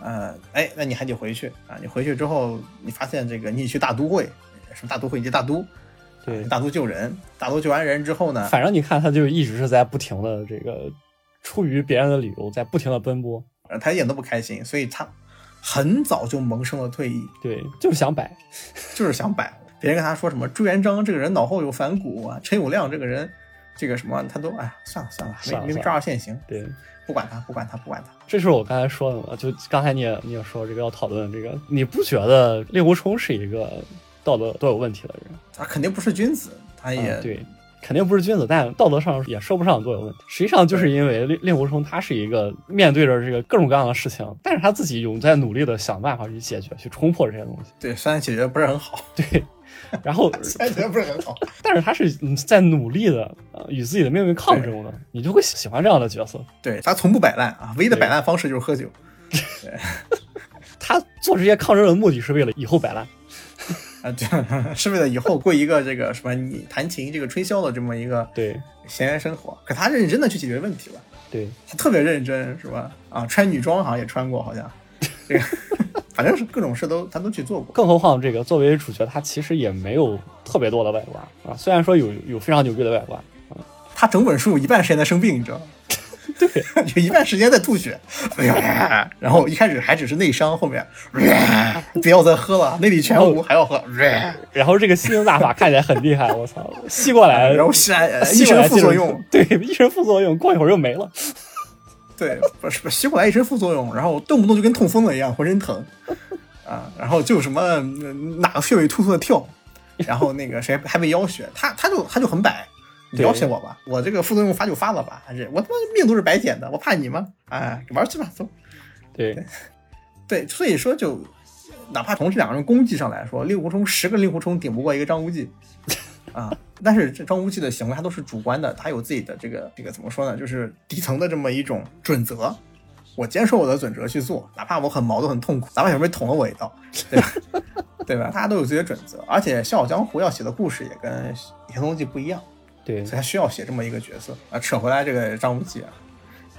呃，哎，那你还得回去啊。你回去之后，你发现这个你得去大都会，什么大都会，你去大都，对，大多救人，大多救完人之后呢，反正你看他就一直是在不停的这个出于别人的理由在不停的奔波，呃他一点都不开心，所以他很早就萌生了退役，对，就是想摆，就是想摆。别人跟他说什么朱元璋这个人脑后有反骨啊，陈友谅这个人这个什么，他都哎呀算了算了，算了算了没没抓着现行，对，不管他不管他不管他。这是我刚才说的嘛，就刚才你也你也说这个要讨论这个，你不觉得令狐冲是一个道德都有问题的人？他肯定不是君子，他也、啊对肯定不是君子，但道德上也说不上多有问题。实际上就是因为令令狐冲他是一个面对着这个各种各样的事情，但是他自己有在努力的想办法去解决、去冲破这些东西。对，虽然解决不是很好，[laughs] 对，然后 [laughs] 解决不是很好，[laughs] 但是他是在努力的呃与自己的命运抗争的，你就会喜欢这样的角色。对他从不摆烂啊，唯一的摆烂方式就是喝酒。他做这些抗争的目的是为了以后摆烂。啊，对，是为了以后过一个这个什么你弹琴这个吹箫的这么一个对闲言生活。可他认真的去解决问题了，对他特别认真，是吧？啊，穿女装好像也穿过，好像 [laughs] 这个反正是各种事都他都去做过。更何况这个作为主角，他其实也没有特别多的外挂啊，虽然说有有非常牛逼的外挂啊，他整本书一半时间在生病，你知道吗？对，有一半时间在吐血，然后一开始还只是内伤，后面不要再喝了，内力全无，还要喝，然后这个吸星大法看起来很厉害，我操，吸过来，[laughs] 然后吸来吸一身副作用，对，一身副作用，过一会儿又没了，对，不是不是吸过来一身副作用，然后动不动就跟痛风了一样，浑身疼啊，然后就什么哪个穴位突突的跳，然后那个谁还被腰血，他他就他就很摆。你要挟我吧，我这个副作用发就发了吧，还是我他妈命都是白捡的，我怕你吗？哎，玩去吧，走。对，对，所以说就哪怕从这两个人功绩上来说，令狐冲十个令狐冲顶不过一个张无忌啊。但是这张无忌的行为他都是主观的，他有自己的这个这个怎么说呢？就是底层的这么一种准则，我坚守我的准则去做，哪怕我很矛盾很痛苦，哪怕小妹捅了我一刀，对吧？[laughs] 对吧？大家都有自己的准则，而且《笑傲江湖》要写的故事也跟《天龙记》不一样。对，所以他需要写这么一个角色啊。扯回来这个张无忌啊，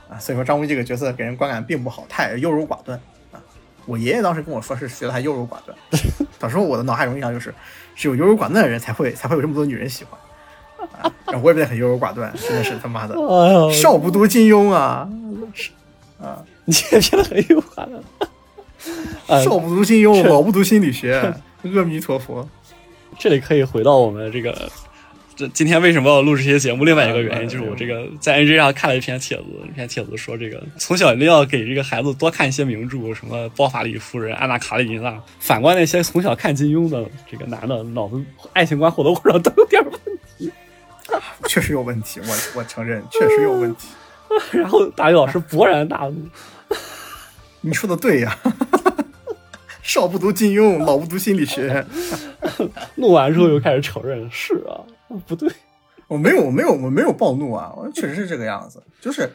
啊，所以说张无忌这个角色给人观感并不好，太优柔寡断啊。我爷爷当时跟我说是觉得他优柔寡断，[laughs] 小时候我的脑海中印象就是只有优柔寡断的人才会才会有这么多女人喜欢啊。然后我也变得很优柔寡断，真的是他妈的少不读金庸啊啊！你也变得很优柔寡断，[laughs] 少不读金庸，[laughs] 老不读心理学，阿弥陀佛。这里可以回到我们这个。这今天为什么要录这些节目？另外一个原因就是我这个在 N J 上看了一篇帖子，一篇帖子说这个从小一定要给这个孩子多看一些名著，什么《包法利夫人》《安娜卡列尼娜》。反观那些从小看金庸的这个男的，脑子爱情观或多或少都有点问题。[laughs] 确实有问题，我我承认确实有问题。[laughs] 然后大鱼老师勃然大怒：[laughs] “你说的对呀，少不读金庸，老不读心理学。”弄完之后又开始承认：“是啊。” [laughs] 不对，我没有，我没有，我没有暴怒啊！我确实是这个样子，就是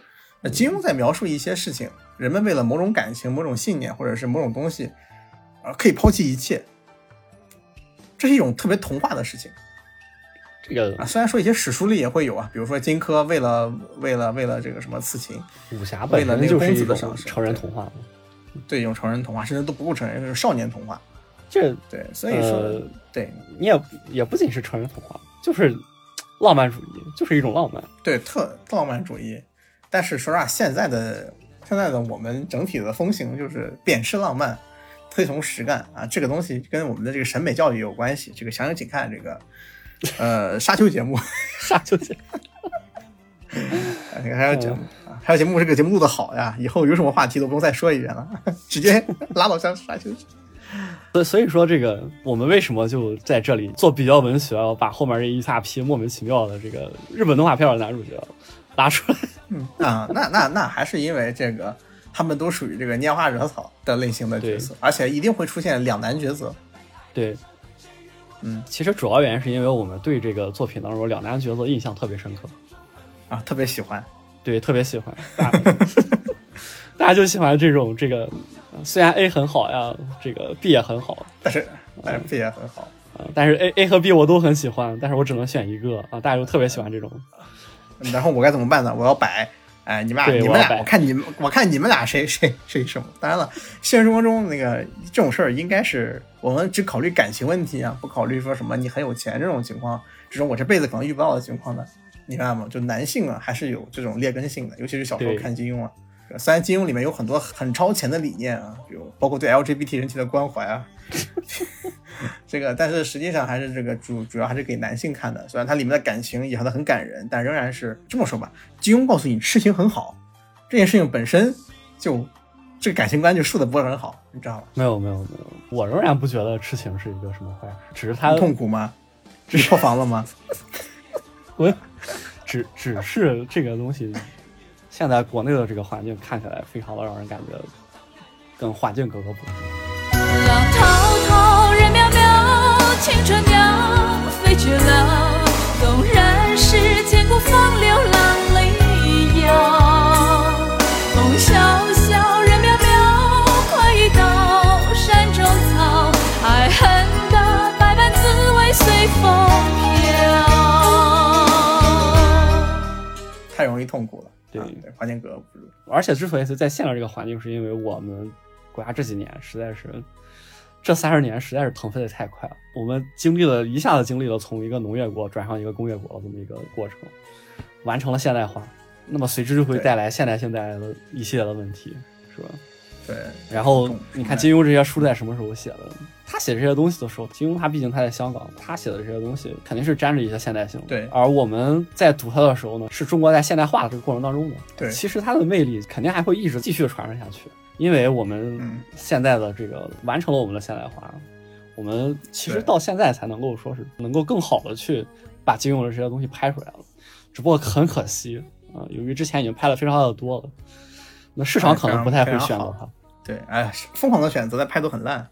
金庸在描述一些事情，人们为了某种感情、某种信念或者是某种东西，啊，可以抛弃一切，这是一种特别童话的事情。这个啊，虽然说一些史书里也会有啊，比如说荆轲为了为了为了这个什么刺秦，武侠为了那个公子的上成人童话，对，用成人童话，甚至都不够成人，是少年童话。这对，所以说，对你也也不仅是成人童话。就是浪漫主义，就是一种浪漫，对，特浪漫主义。但是说实话，现在的现在的我们整体的风行就是贬斥浪漫，推崇实干啊。这个东西跟我们的这个审美教育有关系。这个详情请看这个呃沙丘节目，沙丘节目。[laughs] 你看 [laughs] 还有节目啊，还有节目，这个节目录的好呀，以后有什么话题都不用再说一遍了，[laughs] 直接拉到像沙丘。[laughs] 所所以说，这个我们为什么就在这里做比较文学，把后面这一大批莫名其妙的这个日本动画片的男主角拉出来？嗯 [laughs] 啊，那那那还是因为这个他们都属于这个拈花惹草的类型的角色，而且一定会出现两男角色。对，嗯，其实主要原因是因为我们对这个作品当中两男角色印象特别深刻啊，特别喜欢，对，特别喜欢，大家 [laughs] 就喜欢这种这个。虽然 A 很好呀，这个 B 也很好，但是但是 B 也很好啊。但是 A A 和 B 我都很喜欢，但是我只能选一个啊。大家都特别喜欢这种，然后我该怎么办呢？我要摆，哎，你们俩，你们俩，我看你们，我看你们俩谁谁谁什么？当然了，现实生活中那个这种事儿，应该是我们只考虑感情问题啊，不考虑说什么你很有钱这种情况，这种我这辈子可能遇不到的情况的。你明白吗？就男性啊，还是有这种劣根性的，尤其是小时候看金庸啊。虽然金庸里面有很多很超前的理念啊，比如包括对 LGBT 人群的关怀啊，[laughs] 这个，但是实际上还是这个主主要还是给男性看的。虽然它里面的感情演的很感人，但仍然是这么说吧。金庸告诉你痴情很好，这件事情本身就这个感情观就树的不是很好，你知道吗？没有没有没有，我仍然不觉得痴情是一个什么坏事，只是他痛苦吗？只是破防了吗？[laughs] 我只只是这个东西，现在国内的这个环境看起来非常的让人感觉跟环境格格不入。浪滔滔，人渺渺，青春鸟飞去了，纵然是千古风流浪里摇。风萧萧，人渺渺，快意刀山中草，爱恨的百般滋味随风飘。太容易痛苦了。对啊对，环境格格不入。而且之所以是在现在这个环境，是因为我们国家这几年实在是，这三十年实在是腾飞的太快了。我们经历了一下子经历了从一个农业国转向一个工业国的这么一个过程，完成了现代化，那么随之就会带来现代性带来的一系列的问题，是吧？对，然后你看金庸这些书在什么时候写的？他写这些东西的时候，金庸他毕竟他在香港，他写的这些东西肯定是沾着一些现代性的。对而我们在读他的时候呢，是中国在现代化的这个过程当中的。对其实他的魅力肯定还会一直继续传承下去，因为我们嗯现在的这个完成了我们的现代化，我们其实到现在才能够说是能够更好的去把金庸的这些东西拍出来了。只不过很可惜啊、由于之前已经拍的非常的多了，那市场可能不太会选择它。对，哎，疯狂的选择，但拍都很烂，对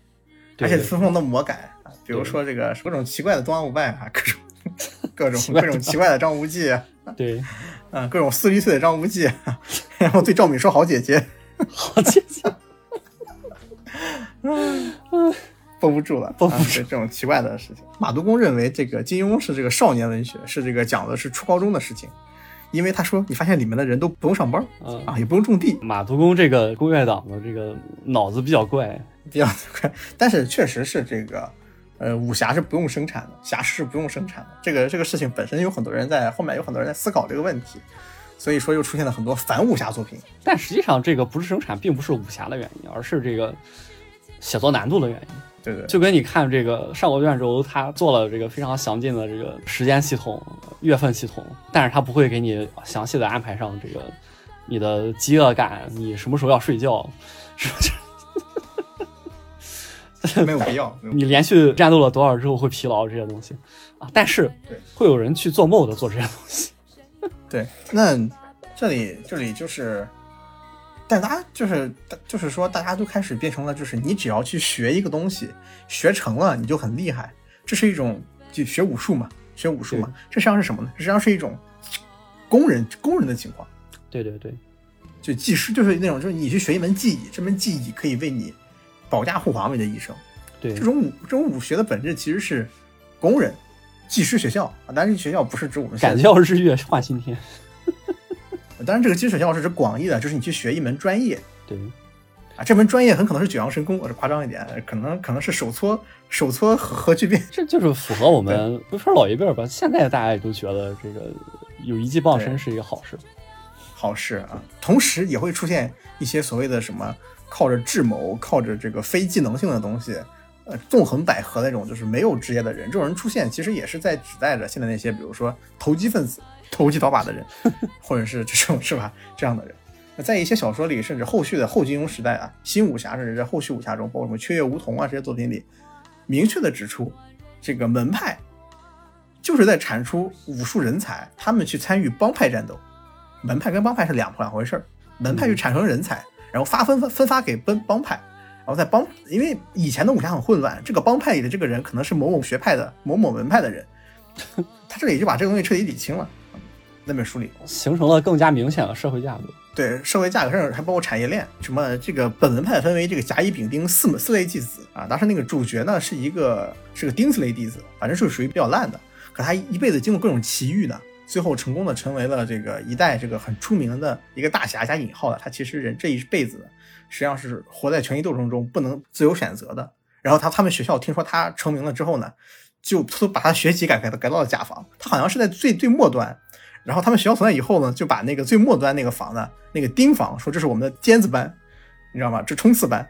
而且自封的魔改啊，比如说这个各种奇怪的东方不败啊，各种各种各种奇怪的张无忌啊，对，[laughs] 嗯，各种四十一岁的张无忌，啊然后对赵敏说好姐姐，好姐姐。[laughs] 绷不住了，绷不住啊这种奇怪的事情。马杜公认为这个金庸是这个少年文学，是这个讲的是初高中的事情，因为他说你发现里面的人都不用上班嗯啊，也不用种地，马杜公这个工业党的这个脑子比较怪，比较快，但是确实是这个，呃，武侠是不用生产的，侠士是不用生产的。这个这个事情本身有很多人在后面有很多人在思考这个问题，所以说又出现了很多反武侠作品。但实际上这个不是生产，并不是武侠的原因，而是这个写作难度的原因。对对，就跟你看这个《上古卷轴》，他做了这个非常详尽的这个时间系统、月份系统，但是他不会给你详细的安排上这个你的饥饿感，你什么时候要睡觉，是不是？没有必要。[laughs] 你连续战斗了多少之后会疲劳这些东西啊？但是对会有人去做 mod 做这些东西。[laughs] 对，那这里这里就是，但大家就是就是说，大家都开始变成了，就是你只要去学一个东西，学成了你就很厉害，这是一种就学武术嘛，学武术嘛，这实际上是什么呢？实际上是一种工人工人的情况。对对对，就技师就是那种，就是你去学一门技艺，这门技艺可以为你保驾护航为的一生。对这种武这种武学的本质其实是工人、技师学校啊，但是这学校不是指我们现在赶教日月换新天。当然这个技师学校是指广义的，就是你去学一门专业对，啊，这门专业很可能是九阳神功，我是夸张一点，可能可能是手搓手搓核核聚变，这就是符合我们不说老一辈儿吧，现在大家也都觉得这个有一技傍身是一个好事。好事啊。同时也会出现一些所谓的什么靠着智谋、靠着这个非技能性的东西，呃，纵横捭阖那种，就是没有职业的人。这种人出现，其实也是在指代着现在那些，比如说投机分子、[laughs] 投机倒把的人，[laughs] 或者是这种是吧这样的人。那在一些小说里，甚至后续的后金庸时代啊，新武侠甚至在后续武侠中，包括什么《雀跃梧桐》啊这些作品里，明确的指出，这个门派就是在产出武术人才，他们去参与帮派战斗。门派跟帮派是两两回事儿，门派去产生人才，然后发分分分发给帮帮派，然后在帮，因为以前的武侠很混乱，这个帮派里的这个人可能是某某学派的某某门派的人，[laughs] 他这里就把这个东西彻底理清了。那本书里，形成了更加明显的社会架构。对社会架构，甚至还包括产业链，什么这个本门派分为这个甲乙丙丁四四类弟子啊。当时那个主角呢是一个是个丁字类弟子，反正是属于比较烂的，可他一辈子经过各种奇遇呢，最后成功的成为了这个一代这个很出名的一个大侠加引号的，他其实人这一辈子实际上是活在权力斗争中不能自由选择的。然后他他们学校听说他成名了之后呢，就都把他学籍改改改到了甲房，他好像是在最最末端。然后他们学校从那以后呢，就把那个最末端那个房呢，那个丁房说这是我们的尖子班，你知道吗？这冲刺班。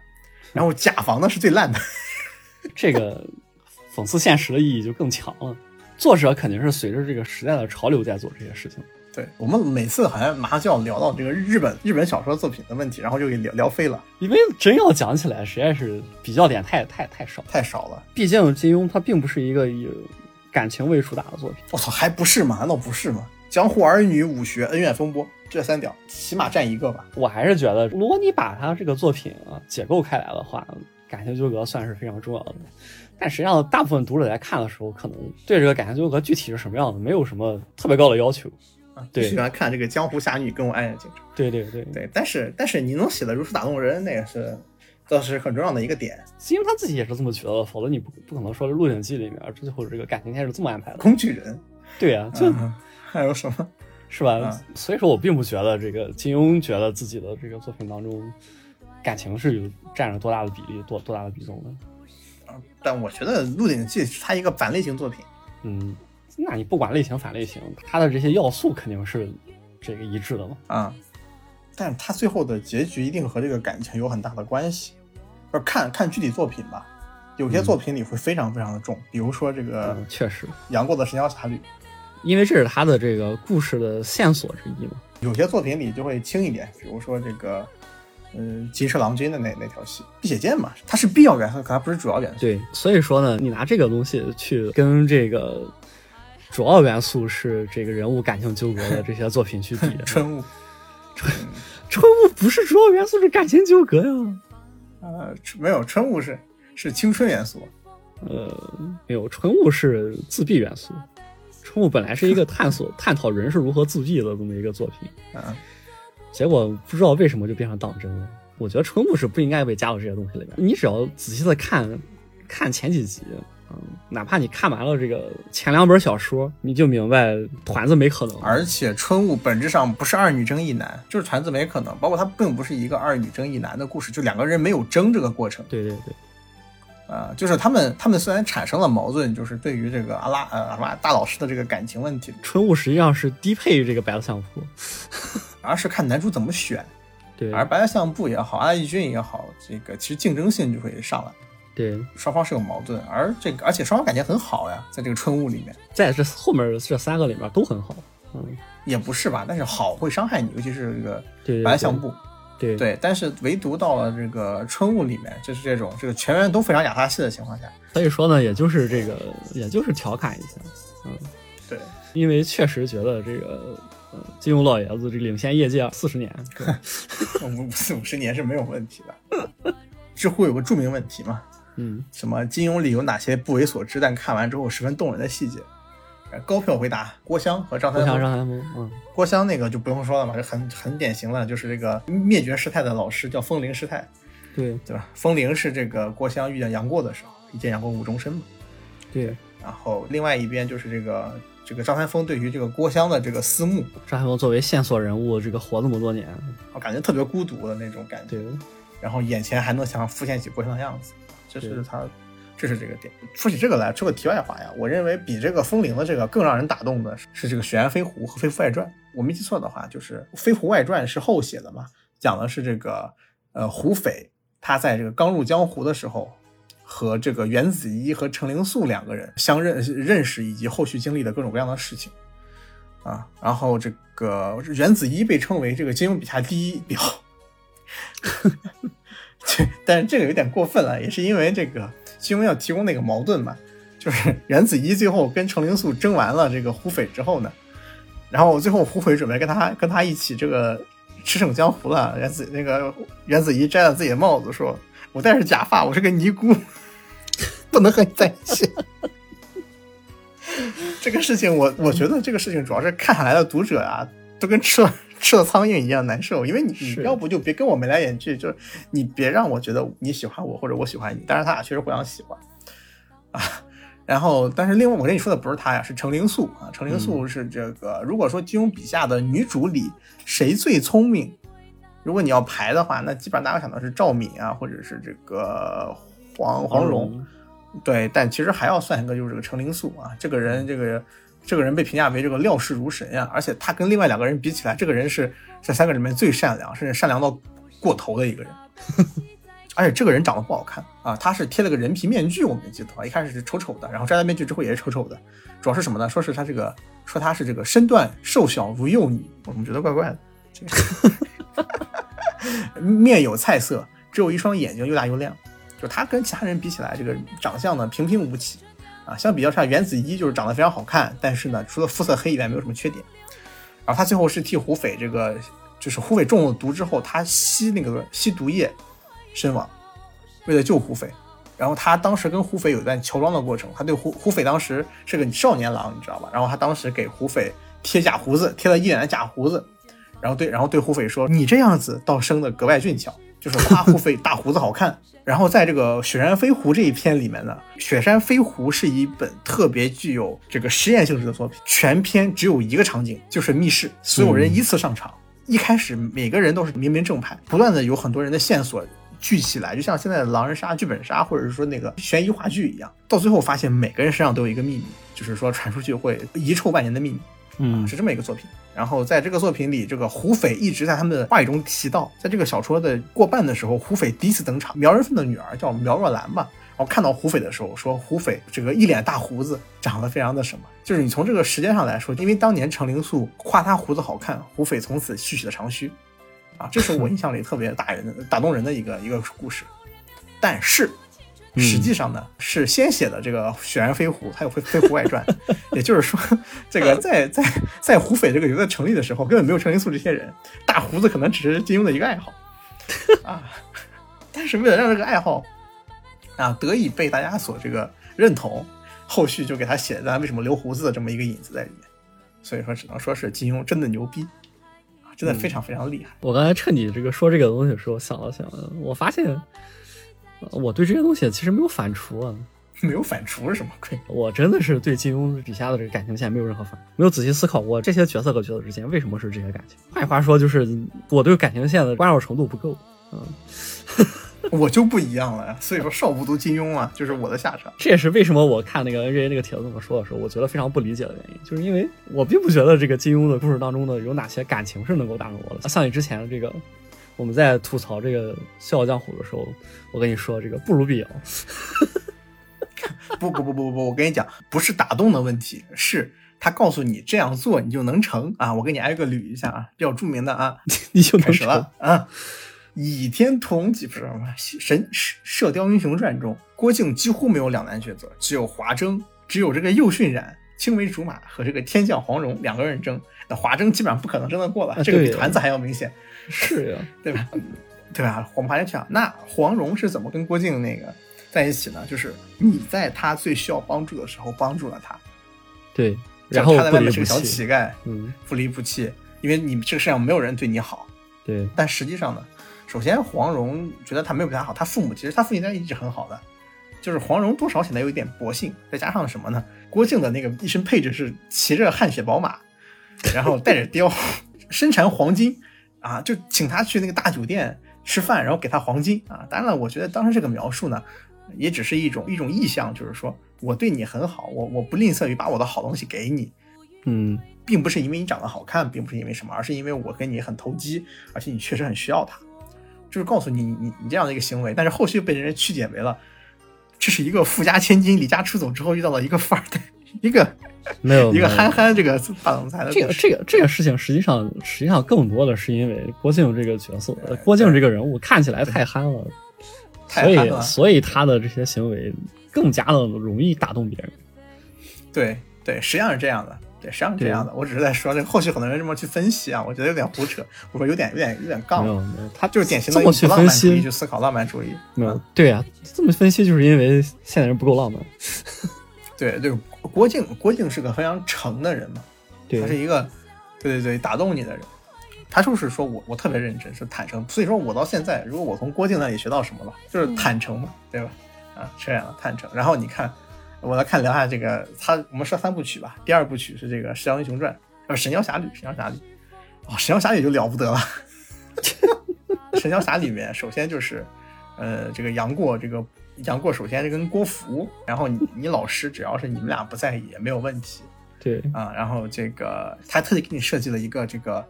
然后甲房呢是最烂的，[laughs] 这个讽刺现实的意义就更强了。作者肯定是随着这个时代的潮流在做这些事情。对我们每次好像马上就要聊到这个日本日本小说作品的问题，然后就给聊聊飞了，因为真要讲起来，实在是比较点太太太少。太少了。毕竟金庸他并不是一个有感情为主打的作品。我操，还不是吗？难道不是吗？江湖儿女、武学、恩怨风波这三点，起码占一个吧。我还是觉得，如果你把他这个作品啊解构开来的话，感情纠葛算是非常重要的。但实际上，大部分读者在看的时候，可能对这个感情纠葛具体是什么样的，没有什么特别高的要求。啊，对喜欢看这个江湖侠女跟我暗夜竞争。对对对，对，但是但是你能写的如此打动人，那也是倒是很重要的一个点。因为他自己也是这么觉得，否则你不不可能说《鹿鼎记》里面最后这个感情线是这么安排的。工具人，对呀、就、嗯还有什么？是吧？啊所以说我并不觉得这个金庸觉得自己的这个作品当中，感情是有占着多大的比例、多多大的比重的。啊但我觉得《鹿鼎记》是他一个反类型作品。嗯，那你不管类型反类型，它的这些要素肯定是这个一致的嘛。啊，但是他最后的结局一定和这个感情有很大的关系，而看看具体作品吧。有些作品里会非常非常的重，比如说这个嗯，确实，杨过的《神雕侠侣》，因为这是他的这个故事的线索之一嘛。有些作品里就会轻一点，比如说这个，嗯，金蛇郎君的那那条戏，碧血剑嘛，它是必要元素，可它不是主要元素。对，所以说呢，你拿这个东西去跟这个主要元素是这个人物感情纠葛的这些作品去比，[laughs] 春雾，春雾不是主要元素，是感情纠葛呀。呃，没有春雾是是青春元素，呃，没有，春雾是自闭元素。春雾本来是一个探索、探讨人是如何自闭的这么一个作品，嗯，结果不知道为什么就变成当真了。我觉得春雾是不应该被加入这些东西里面。你只要仔细的看看前几集，嗯，哪怕你看完了这个前两本小说，你就明白团子没可能。而且春雾本质上不是二女争一男，就是团子没可能，包括它并不是一个二女争一男的故事，就两个人没有争这个过程。对对对，啊、就是他们他们虽然产生了矛盾，就是对于这个阿拉呃阿拉大老师的这个感情问题，春雾实际上是低配于这个白色相扑。而是看男主怎么选。对而白相部也好，阿义军也好，这个其实竞争性就会上来，对，双方是有矛盾，而这个而且双方感情很好呀，在这个春雾里面在这后面这三个里面都很好。嗯，也不是吧，但是好会伤害你，尤其是这个对对白相部。对对，但是唯独到了这个春雾里面，就是这种这个全员都非常亚萨系的情况下，所以说呢，也就是这个，也就是调侃一下，嗯，对，因为确实觉得这个，呃，金庸老爷子这领先业界四十年，对 [laughs] 五四五十年是没有问题的。知乎有个著名问题嘛，嗯，什么金庸里有哪些不为所知但看完之后十分动人的细节？呃高票回答郭襄和张三丰。张三丰，嗯，郭襄那个就不用说了嘛，这很很典型了，就是这个灭绝师太的老师叫风铃师太，对对吧？风铃是这个郭襄遇见杨过的时候，一见杨过误终身嘛。对，然后另外一边就是这个这个张三丰对于这个郭襄的这个思慕，张三丰作为线索人物，这个活这么多年，我感觉特别孤独的那种感觉。对，然后眼前还能想浮现起郭襄的样子，这是他，这是这个点。说起这个来，说个题外话呀，我认为比这个风铃的这个更让人打动的是是这个《雪山飞狐》和《飞狐外传》。我没记错的话，就是《飞狐外传》是后写的嘛，讲的是这个呃胡斐他在这个刚入江湖的时候。和这个袁子怡和程灵素两个人相认认识，以及后续经历的各种各样的事情啊。然后这个袁子怡被称为这个金庸笔下第一婊，这 [laughs] 但是这个有点过分了，也是因为这个金庸要提供那个矛盾嘛，就是袁子怡最后跟程灵素争完了这个胡斐之后呢，然后最后胡斐准备跟他跟他一起这个驰骋江湖了，袁子那个袁子怡摘了自己的帽子说：“我戴着假发，我是个尼姑，[laughs] 不能和你在一起。”这个事情我我觉得这个事情主要是看下来的读者啊，都跟吃了吃了苍蝇一样难受，因为你你要不就别跟我眉来眼去，就是你别让我觉得你喜欢我或者我喜欢你，但是他俩确实互相喜欢啊。然后，但是另外我跟你说的不是他呀，是程灵素啊。程灵素是这个，如果说金庸笔下的女主里谁最聪明，如果你要排的话，那基本上大家想到是赵敏啊，或者是这个黄黄蓉。对，但其实还要算一个，就是这个程灵素啊，这个人，这个这个人被评价为这个料事如神呀、而且他跟另外两个人比起来，这个人是这三个人里面最善良，甚至善良到过头的一个人。[laughs] 而且这个人长得不好看啊，他是贴了个人皮面具，我没记错，一开始是丑丑的，然后摘了面具之后也是丑丑的。主要是什么呢？说是他这个，说他是这个身段瘦小如幼女，我们觉得怪怪的。这个哈 [laughs] 面有菜色，只有一双眼睛又大又亮。就他跟其他人比起来，这个长相呢平平无奇，啊，相比较下，原子一就是长得非常好看，但是呢，除了肤色黑以外没有什么缺点。然后他最后是替胡斐这个，就是胡斐中了毒之后，他吸那个吸毒液身亡，为了救胡斐。然后他当时跟胡斐有一段乔装的过程，他对胡胡斐当时是个少年郎，你知道吧？然后他当时给胡斐贴假胡子，贴了一脸的假胡子，然后对，然后对胡斐说：“你这样子倒生的格外俊俏。”就是夸胡斐大胡子好看。[laughs] 然后在这个《雪山飞狐》这一篇里面呢，《雪山飞狐》是一本特别具有这个实验性质的作品，全篇只有一个场景，就是密室，所有人依次上场。一开始每个人都是明明正派，不断的有很多人的线索聚起来，就像现在的狼人杀、剧本杀，或者是说那个悬疑话剧一样。到最后发现每个人身上都有一个秘密，就是说传出去会遗臭万年的秘密。嗯是这么一个作品。然后在这个作品里，这个胡斐一直在他们的话语中提到，在这个小说的过半的时候，胡斐第一次登场，苗人凤的女儿叫苗若兰吧。然后看到胡斐的时候，说胡斐这个一脸大胡子，长得非常的什么，就是你从这个时间上来说，因为当年程灵素夸他胡子好看，胡斐从此蓄起了长须，啊，这是我印象里特别打人的、打动人的一个一个故事。但是实际上呢，是先写的这个《雪山飞狐》，还有《飞 [laughs] 飞狐外传》，也就是说，这个在在在胡斐这个角色成立的时候，根本没有程灵素这些人，大胡子可能只是金庸的一个爱好啊。但是为了让这个爱好啊得以被大家所这个认同，后续就给他写了为什么留胡子的这么一个引子在里面。所以说，只能说是金庸真的牛逼啊，真的非常非常厉害。我刚才趁你这个说这个东西的时候，想了想，我发现呃我对这些东西其实没有反刍啊。[laughs] 没有反刍是什么鬼？我真的是对金庸笔下的这个感情线没有任何反，没有仔细思考过这些角色和角色之间为什么是这些感情。换句话说，就是我对感情线的关照程度不够。嗯，[laughs] 我就不一样了呀。所以说，少不读金庸啊，就是我的下场。这也是为什么我看那个 N J 那个帖子这么说的时候，我觉得非常不理解的原因，就是因为我并不觉得这个金庸的故事当中呢有哪些感情是能够打动我的。像你之前这个，我们在吐槽这个《笑傲江湖》的时候，我跟你说这个不如必要。[laughs] 不不不不不不，我跟你讲，不是打动的问题，是他告诉你这样做你就能成啊！我给你挨个捋一下啊，比较著名的啊，[laughs] 你就开始了啊。《倚天屠龙记》不是什么《神射射雕英雄传》中，郭靖几乎没有两难抉择，只有华筝，只有这个右迅染、青梅竹马和这个天降黄蓉两个人争。那华筝基本上不可能争得过了，这个比团子还要明显，是呀，[laughs] 对吧？对吧？我们还在想，那黄蓉是怎么跟郭靖那个在一起呢？就是你在他最需要帮助的时候帮助了他，对，然后他在外面是个小弃。乞丐，嗯，不离不弃，因为你这个世界上没有人对你好。对，但实际上呢，首先黄蓉觉得他没有比他好，他父母其实他父亲对他一直很好的，就是黄蓉多少显得有一点薄幸，再加上什么呢？郭靖的那个一身配置是骑着汗血宝马，然后带着貂，[laughs] 身缠黄金啊，就请他去那个大酒店吃饭，然后给他黄金啊。当然了，我觉得当时这个描述呢，也只是一种一种意向，就是说我对你很好，我我不吝啬于把我的好东西给你，嗯，并不是因为你长得好看，并不是因为什么，而是因为我跟你很投机，而且你确实很需要他，就是告诉你你你这样的一个行为，但是后续被人家曲解为了，这是一个富家千金离家出走之后遇到了一个富二代，一个没有 [laughs] 一个憨憨这个大总裁的这个这个这个事情，实际上实际上更多的是因为郭靖这个角色，郭靖这个人物看起来太憨了，所太憨了以所以他的这些行为更加的容易打动别人。对对，实际上是这样的。对，实际上是这样的。我只是在说这个后续很多人这么去分析啊，我觉得有点胡扯，我说有点有点有点没杠，有没有，他就是典型的这么去用浪漫主分析义去思考浪漫主义。没有对呀、这么分析就是因为现在人不够浪漫。对对，郭靖郭靖是个非常诚的人嘛，对他是一个，对对对，打动你的人。他就是说我我特别认真，是坦诚。所以说我到现在，如果我从郭靖那里学到什么了，就是坦诚嘛，对吧？啊，这样，坦诚。然后你看，我来看聊下这个，他我们说三部曲吧，第二部曲是这个《射雕英雄传》，呃，《神雕侠侣》，《神雕侠侣》。哦，《神雕侠侣》就了不得了，[laughs]《神雕侠侣》里面首先就是，呃，这个杨过这个杨过首先是跟郭芙，然后你你老师只要是你们俩不在意也没有问题 [laughs] 对，啊。然后这个他特地给你设计了一个这个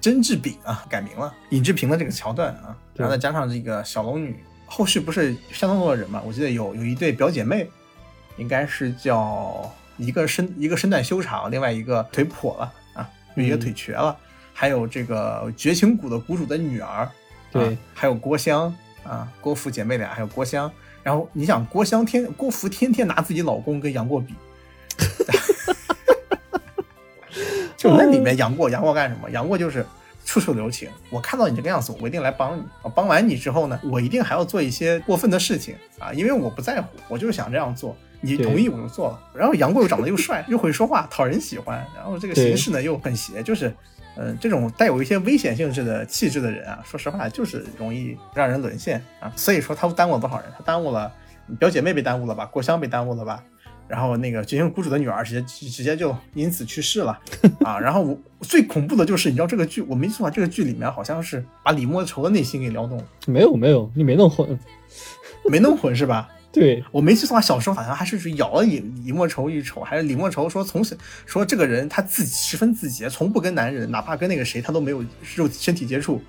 甄志丙啊，改名了尹志平的这个桥段啊，对然后再加上这个小龙女，后续不是相当多的人嘛？我记得有有一对表姐妹，应该是叫一个身一个身段修长，另外一个腿跛了啊，有一个嗯腿瘸了，还有这个绝情谷的谷主的女儿，对啊，还有郭襄啊，郭芙姐妹俩，还有郭襄。然后你想郭襄天郭芙天天拿自己老公跟杨过比，[laughs] 就那里面杨过杨过干什么？杨过就是处处留情。我看到你这个样子，我一定来帮你。啊帮完你之后呢，我一定还要做一些过分的事情啊，因为我不在乎，我就是想这样做。你同意我就做了。然后杨过又长得又帅，又会说话，讨人喜欢。然后这个对形式呢又很邪，就是，嗯、这种带有一些危险性质的气质的人啊，说实话就是容易让人沦陷啊。所以说他耽误了多少人？他耽误了表姐妹被耽误了吧，郭襄被耽误了吧。然后那个绝情谷主的女儿直接直接就因此去世了 [laughs] 啊！然后我最恐怖的就是，你知道这个剧我没错，这个剧里面好像是把李莫愁的内心给撩动了，没有没有，你没弄混。没弄混是吧？对，我没记错，小时候好像还是去咬了李李莫愁一口，还是李莫愁说从小说这个人他自己十分自洁，从不跟男人，哪怕跟那个谁他都没有肉身体接触，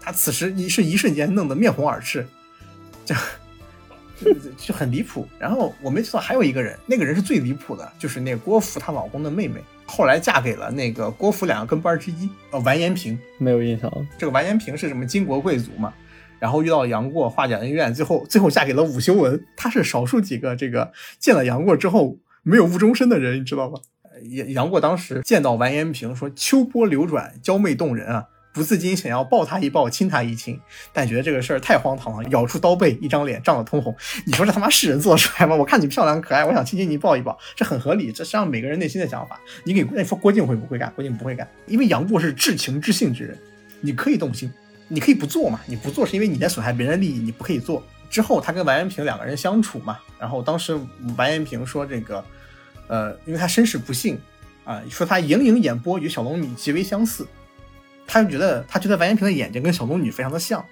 他此时一是一瞬间弄得面红耳赤，这就 [laughs] 就就很离谱。然后我没记错，还有一个人，那个人是最离谱的，就是那个郭芙她老公的妹妹，后来嫁给了那个郭芙两个跟班之一，呃，完颜平。没有印象。这个完颜平是什么金国贵族嘛？然后遇到了杨过，化解恩怨，最后最后嫁给了武修文。他是少数几个这个见了杨过之后没有误终身的人，你知道吧？呃杨杨过当时见到完颜平，说秋波流转，娇媚动人啊，不自禁想要抱他一抱，亲他一亲，但觉得这个事儿太荒唐了，咬出刀背，一张脸涨得通红。你说这他妈是人做出来吗？我看你漂亮可爱，我想亲亲你抱一抱，这很合理，这是让每个人内心的想法。你给那说郭靖会不会干？郭靖不会干，因为杨过是至情至性之人，你可以动心，你可以不做嘛，你不做是因为你在损害别人利益，你不可以做。之后他跟完颜平两个人相处嘛，然后当时完颜平说这个，呃，因为他身世不幸啊、说他盈盈眼波与小龙女极为相似，他就觉得他觉得完颜平的眼睛跟小龙女非常的像，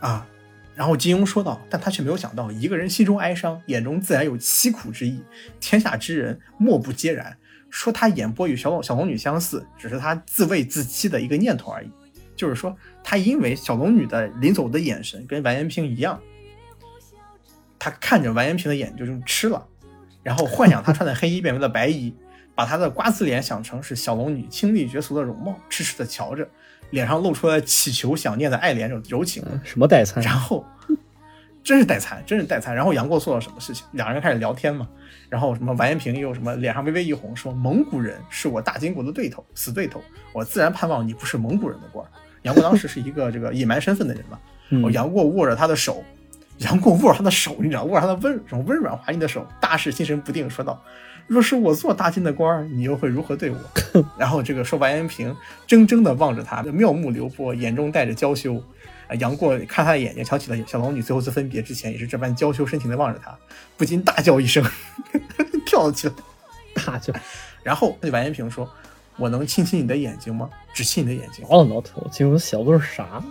啊，然后金庸说道，但他却没有想到，一个人心中哀伤，眼中自然有凄苦之意，天下之人莫不皆然。说他眼波与小龙小龙女相似，只是他自慰自欺的一个念头而已。就是说，他因为小龙女的临走的眼神跟完颜平一样，他看着完颜平的眼睛就吃了，然后幻想他穿的黑衣变为了白衣，把他的瓜子脸想成是小龙女清丽绝俗的容貌，痴痴的瞧着，脸上露出了乞求想念的爱怜柔柔情。嗯什么代餐？然后真是代餐，真是代餐。然后杨过做了什么事情？两人开始聊天嘛。然后什么完颜平又什么脸上微微一红，说蒙古人是我大金国的对头，死对头，我自然盼望你不是蒙古人的官儿。杨过当时是一个这个 [laughs] 隐瞒身份的人嘛。嗯哦，杨过握着他的手，[laughs] 杨过握着他的手，你知道，握着他的温这种温软滑腻的手，大是心神不定，说道：“若是我做大金的官儿，你又会如何对我？” [laughs] 然后这个说完颜平怔怔的望着他，妙目流波，眼中带着娇羞。啊，杨过看他的眼睛，想起了小龙女最后一次分别之前也是这般娇羞深情的望着他，不禁大叫一声，跳了起来。大叫然后那完颜平说：“我能亲亲你的眼睛吗？只亲你的眼睛。”挠了挠头，金庸写的都是啥？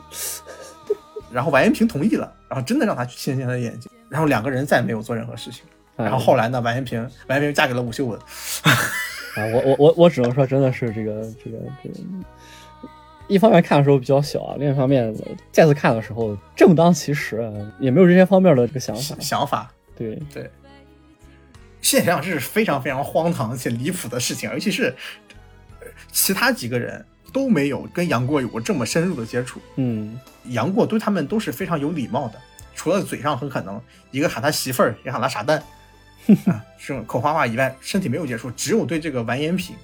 [laughs] 然后完颜平同意了，然后真的让他去亲亲他的眼睛，然后两个人再没有做任何事情。哎然后后来呢，完颜平完颜平嫁给了武秀文，[laughs] 啊，我我我我只能说，真的是这个这个这个，一方面看的时候比较小啊，另一方面再次看的时候正当其时啊，也没有这些方面的这个想法。想法。对，对，现在想想这是非常非常荒唐且离谱的事情，尤其是呃其他几个人都没有跟杨过有过这么深入的接触，嗯，杨过对他们都是非常有礼貌的，除了嘴上很可能一个喊他媳妇儿，一个喊他傻蛋 [laughs] 啊，这种口花话以外，身体没有接触，只有对这个完颜品，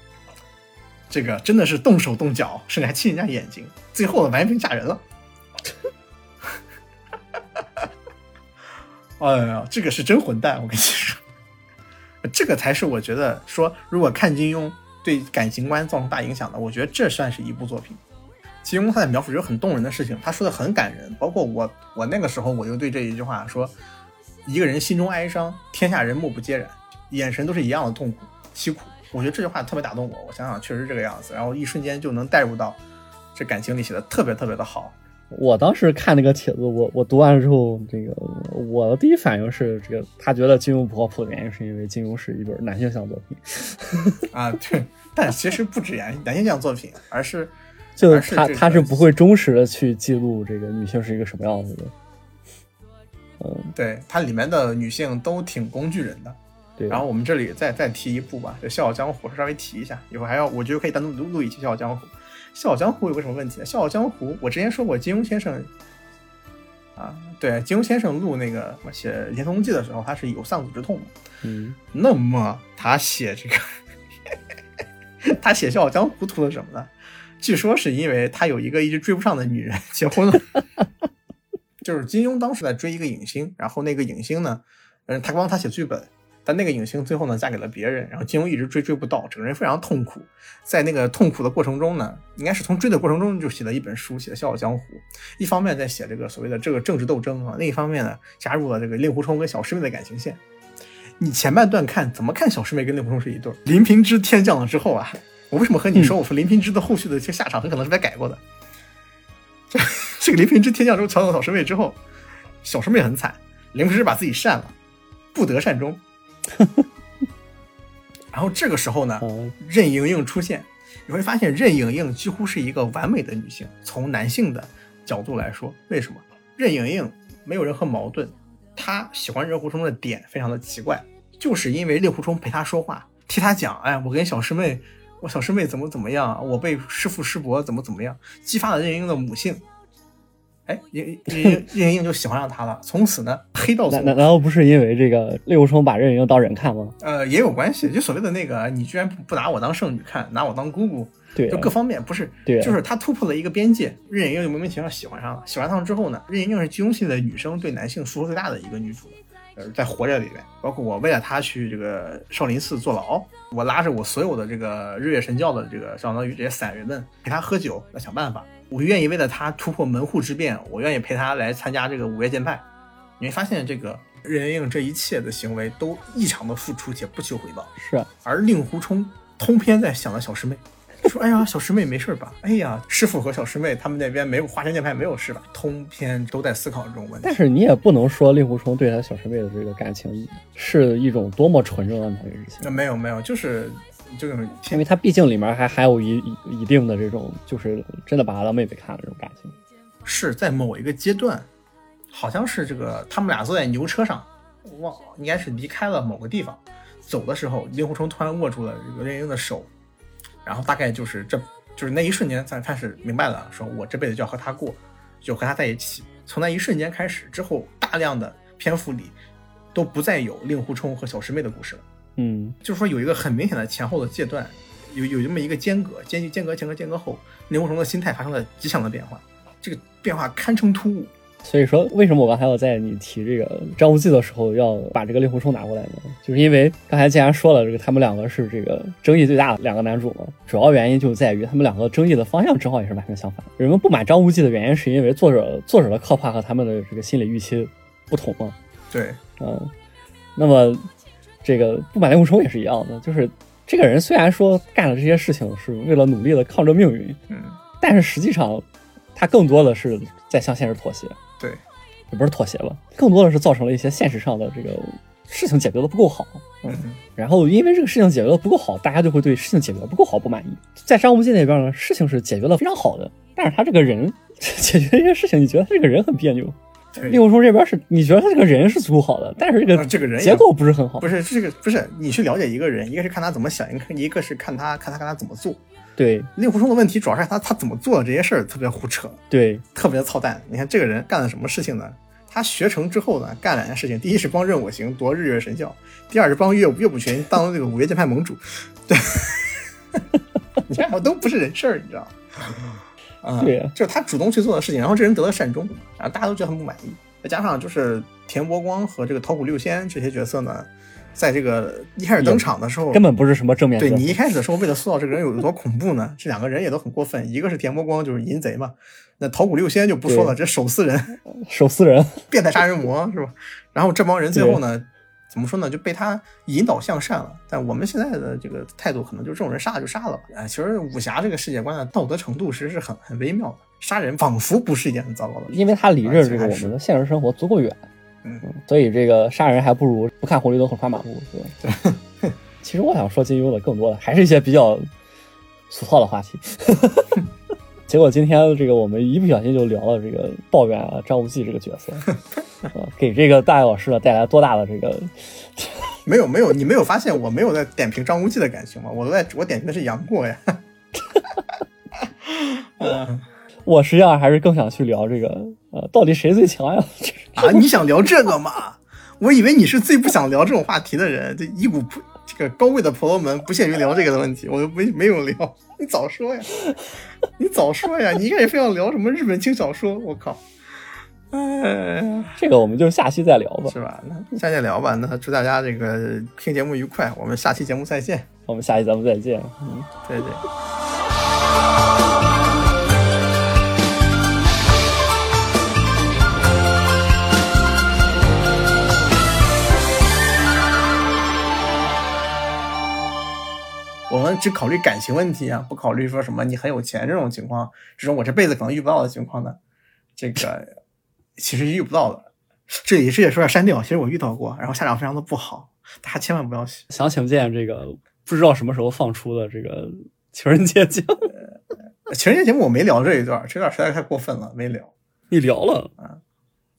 这个真的是动手动脚，甚至还亲人家眼睛。最后完颜品嫁人了。[laughs] 哎呀，这个是真混蛋！我跟你说，这个才是我觉得说，如果看金庸对感情观造成大影响的，我觉得这算是一部作品。其中他在描述一个很动人的事情，他说的很感人。包括我，我那个时候我就对这一句话说：一个人心中哀伤，天下人莫不皆然，眼神都是一样的痛苦凄苦。我觉得这句话特别打动我。我想想，确实这个样子，然后一瞬间就能带入到这感情里，写的特别特别的好。我当时看那个帖子，我我读完了之后，这个我的第一反应是，这个他觉得金庸不靠谱的原因是因为金庸是一本男性向作品，[laughs] 啊，对，但其实不止男男性向作品，而是就而是这个他他是不会忠实的去记录这个女性是一个什么样子的。嗯，对它里面的女性都挺工具人的。对。然后我们这里再再提一部吧，就《笑傲江湖》，稍微提一下，以后还要我觉得可以单独录录一期《笑傲江湖》。《笑傲江湖》有个什么问题呢？《笑傲江湖》我之前说过，金庸先生啊，对，金庸先生录那个写《连通记》的时候，他是有丧子之痛的。嗯，那么他写这个，[laughs] 他写《笑傲江湖》图的什么呢？据说是因为他有一个一直追不上的女人 [laughs] 结婚了。就是金庸当时在追一个影星，然后那个影星呢，嗯，他帮他写剧本，但那个影星最后呢嫁给了别人，然后金庸一直追追不到，整个人非常痛苦。在那个痛苦的过程中呢，应该是从追的过程中就写了一本书，写的《笑傲江湖》。一方面在写这个所谓的这个政治斗争啊，另一方面呢加入了这个令狐冲跟小师妹的感情线。你前半段看怎么看小师妹跟令狐冲是一对儿？林平之天降了之后啊，我为什么和你说我说林平之的后续的这个下场很可能是被改过的？这 [laughs] 这个林平之天降之后抢走小师妹之后，小师妹很惨，林平之把自己扇了，不得善终。[laughs] 然后这个时候呢，嗯任盈盈出现，你会发现任盈盈几乎是一个完美的女性。从男性的角度来说，为什么任盈盈没有任何矛盾？她喜欢令狐冲的点非常的奇怪，就是因为令狐冲陪她说话，替她讲，哎，我跟小师妹，我小师妹怎么怎么样，我被师父师伯怎么怎么样，激发了任盈盈的母性。哎，任任盈任盈盈就喜欢上他了，从此呢，黑道总难难难道不是因为这个令狐冲把任盈盈当人看吗？呃也有关系，就所谓的那个，你居然不不拿我当圣女看，拿我当姑姑，对啊就各方面不是，对啊就是他突破了一个边界，任盈盈就莫名其妙喜欢上了。喜欢上之后呢，任盈盈是金庸系的女生对男性付出最大的一个女主，呃，在活着里面，包括我为了她去这个少林寺坐牢，我拉着我所有的这个日月神教的这个相当于这些散人们陪她喝酒来想办法，我愿意为了他突破门户之变，我愿意陪他来参加这个五岳剑派。你会发现这个任盈盈这一切的行为都异常的付出且不求回报。是啊，而令狐冲通篇在想着小师妹，说：“哎呀，小师妹没事吧？哎呀，师傅和小师妹他们那边没有华山剑派没有事吧？”通篇都在思考这种问题。但是你也不能说令狐冲对他小师妹的这个感情是一种多么纯正的男人之情那，没有没有，就是这种因为他毕竟里面还还有一一一定的这种，就是真的把他当妹妹看的这种感情。是在某一个阶段，好像是这个他们俩坐在牛车上，忘应该是离开了某个地方，走的时候，令狐冲突然握住了这个任盈盈的手，然后大概就是这就是那一瞬间，才开始明白了，说我这辈子就要和他过，就和他在一起。从那一瞬间开始之后，大量的篇幅里都不再有令狐冲和小师妹的故事了。嗯，就是说有一个很明显的前后的阶段，有有这么一个间隔，间间隔前和间隔后，令狐冲的心态发生了极强的变化，这个变化堪称突兀。所以说为什么我刚才要在你提这个张无忌的时候要把这个令狐冲拿过来呢？就是因为刚才既然说了这个他们两个是这个争议最大的两个男主嘛，主要原因就在于他们两个争议的方向正好也是完全相反。人们不满张无忌的原因是因为作者作者的刻画和他们的这个心理预期不同嘛。对，嗯，那么这个不满令狐冲也是一样的，就是这个人虽然说干了这些事情是为了努力的抗争命运，嗯，但是实际上他更多的是在向现实妥协，对，也不是妥协吧，更多的是造成了一些现实上的这个事情解决的不够好，嗯，嗯然后因为这个事情解决的不够好，大家就会对事情解决的不够好不满意。在张无忌那边呢，事情是解决的非常好的，但是他这个人 [laughs] 解决这些事情，你觉得他这个人很别扭。对令狐冲这边是你觉得他这个人是足够好的，但是这个啊这个人也结构不是很好。不是这个不是你去了解一个人，一个是看他怎么想，一个一个是看他看他看他怎么做。对令狐冲的问题主要是他他怎么做的这些事儿特别胡扯，对特别操蛋。你看这个人干了什么事情呢？他学成之后呢，干两件事情：第一是帮任我行夺日月神教，第二是帮岳岳不群当这个五岳剑派盟主。对，[laughs] 你看我都不是人事儿，你知道吗？啊、对呀就是他主动去做的事情，然后这人得了善终，然后大家都觉得很不满意。再加上就是田伯光和这个桃谷六仙这些角色呢，在这个一开始登场的时候，根本不是什么正面对你一开始的时候，为了塑造这个人有多恐怖呢？这两个人也都很过分，一个是田伯光，就是淫贼嘛，那桃谷六仙就不说了，这手撕人，手撕人，变态杀人魔是吧？然后这帮人最后呢，怎么说呢，就被他引导向善了。但我们现在的这个态度，可能就是这种人杀了就杀了吧。哎，其实武侠这个世界观的道德程度其实是很很微妙的，杀人仿佛不是一件很糟糕的事。因为他离着这个我们的现实生活足够远，嗯，所以这个杀人还不如不看红绿灯和穿马路，对吧？[laughs] 其实我想说金庸的更多的还是一些比较俗套的话题。[laughs] 结果今天这个我们一不小心就聊了这个抱怨啊张无忌这个角色，[laughs] 啊，给这个大爱老师呢带来多大的这个 [laughs] 没有没有，你没有发现我没有在点评张无忌的感情吗？我都在我点评的是杨过呀。[laughs] 嗯我实际上还是更想去聊这个，呃，到底谁最强呀？啊，你想聊这个吗？我以为你是最不想聊这种话题的人，这一股不这个高贵的婆罗门不屑于聊这个的问题，我就没没有聊。[laughs] 你早说呀，你早说呀！你一开始非要聊什么日本轻小说，我靠！哎，这个我们就下期再聊吧，是吧？那下期聊吧。那祝大家这个听节目愉快，我们下期节目再见。我们下期节目再见。嗯，对对。我们只考虑感情问题啊，不考虑说什么你很有钱这种情况，这种我这辈子可能遇不到的情况呢，这个其实遇不到的。这里这也说要删掉，其实我遇到过，然后下场非常的不好，大家千万不要写。想请见这个不知道什么时候放出的这个 [laughs] 情人节节目，情人节节目我没聊这一段，这段实在太过分了，没聊。你聊了啊？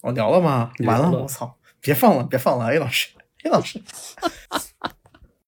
我聊了吗？完了，我操！别放了，别放了，A 老师，A 老师。[laughs]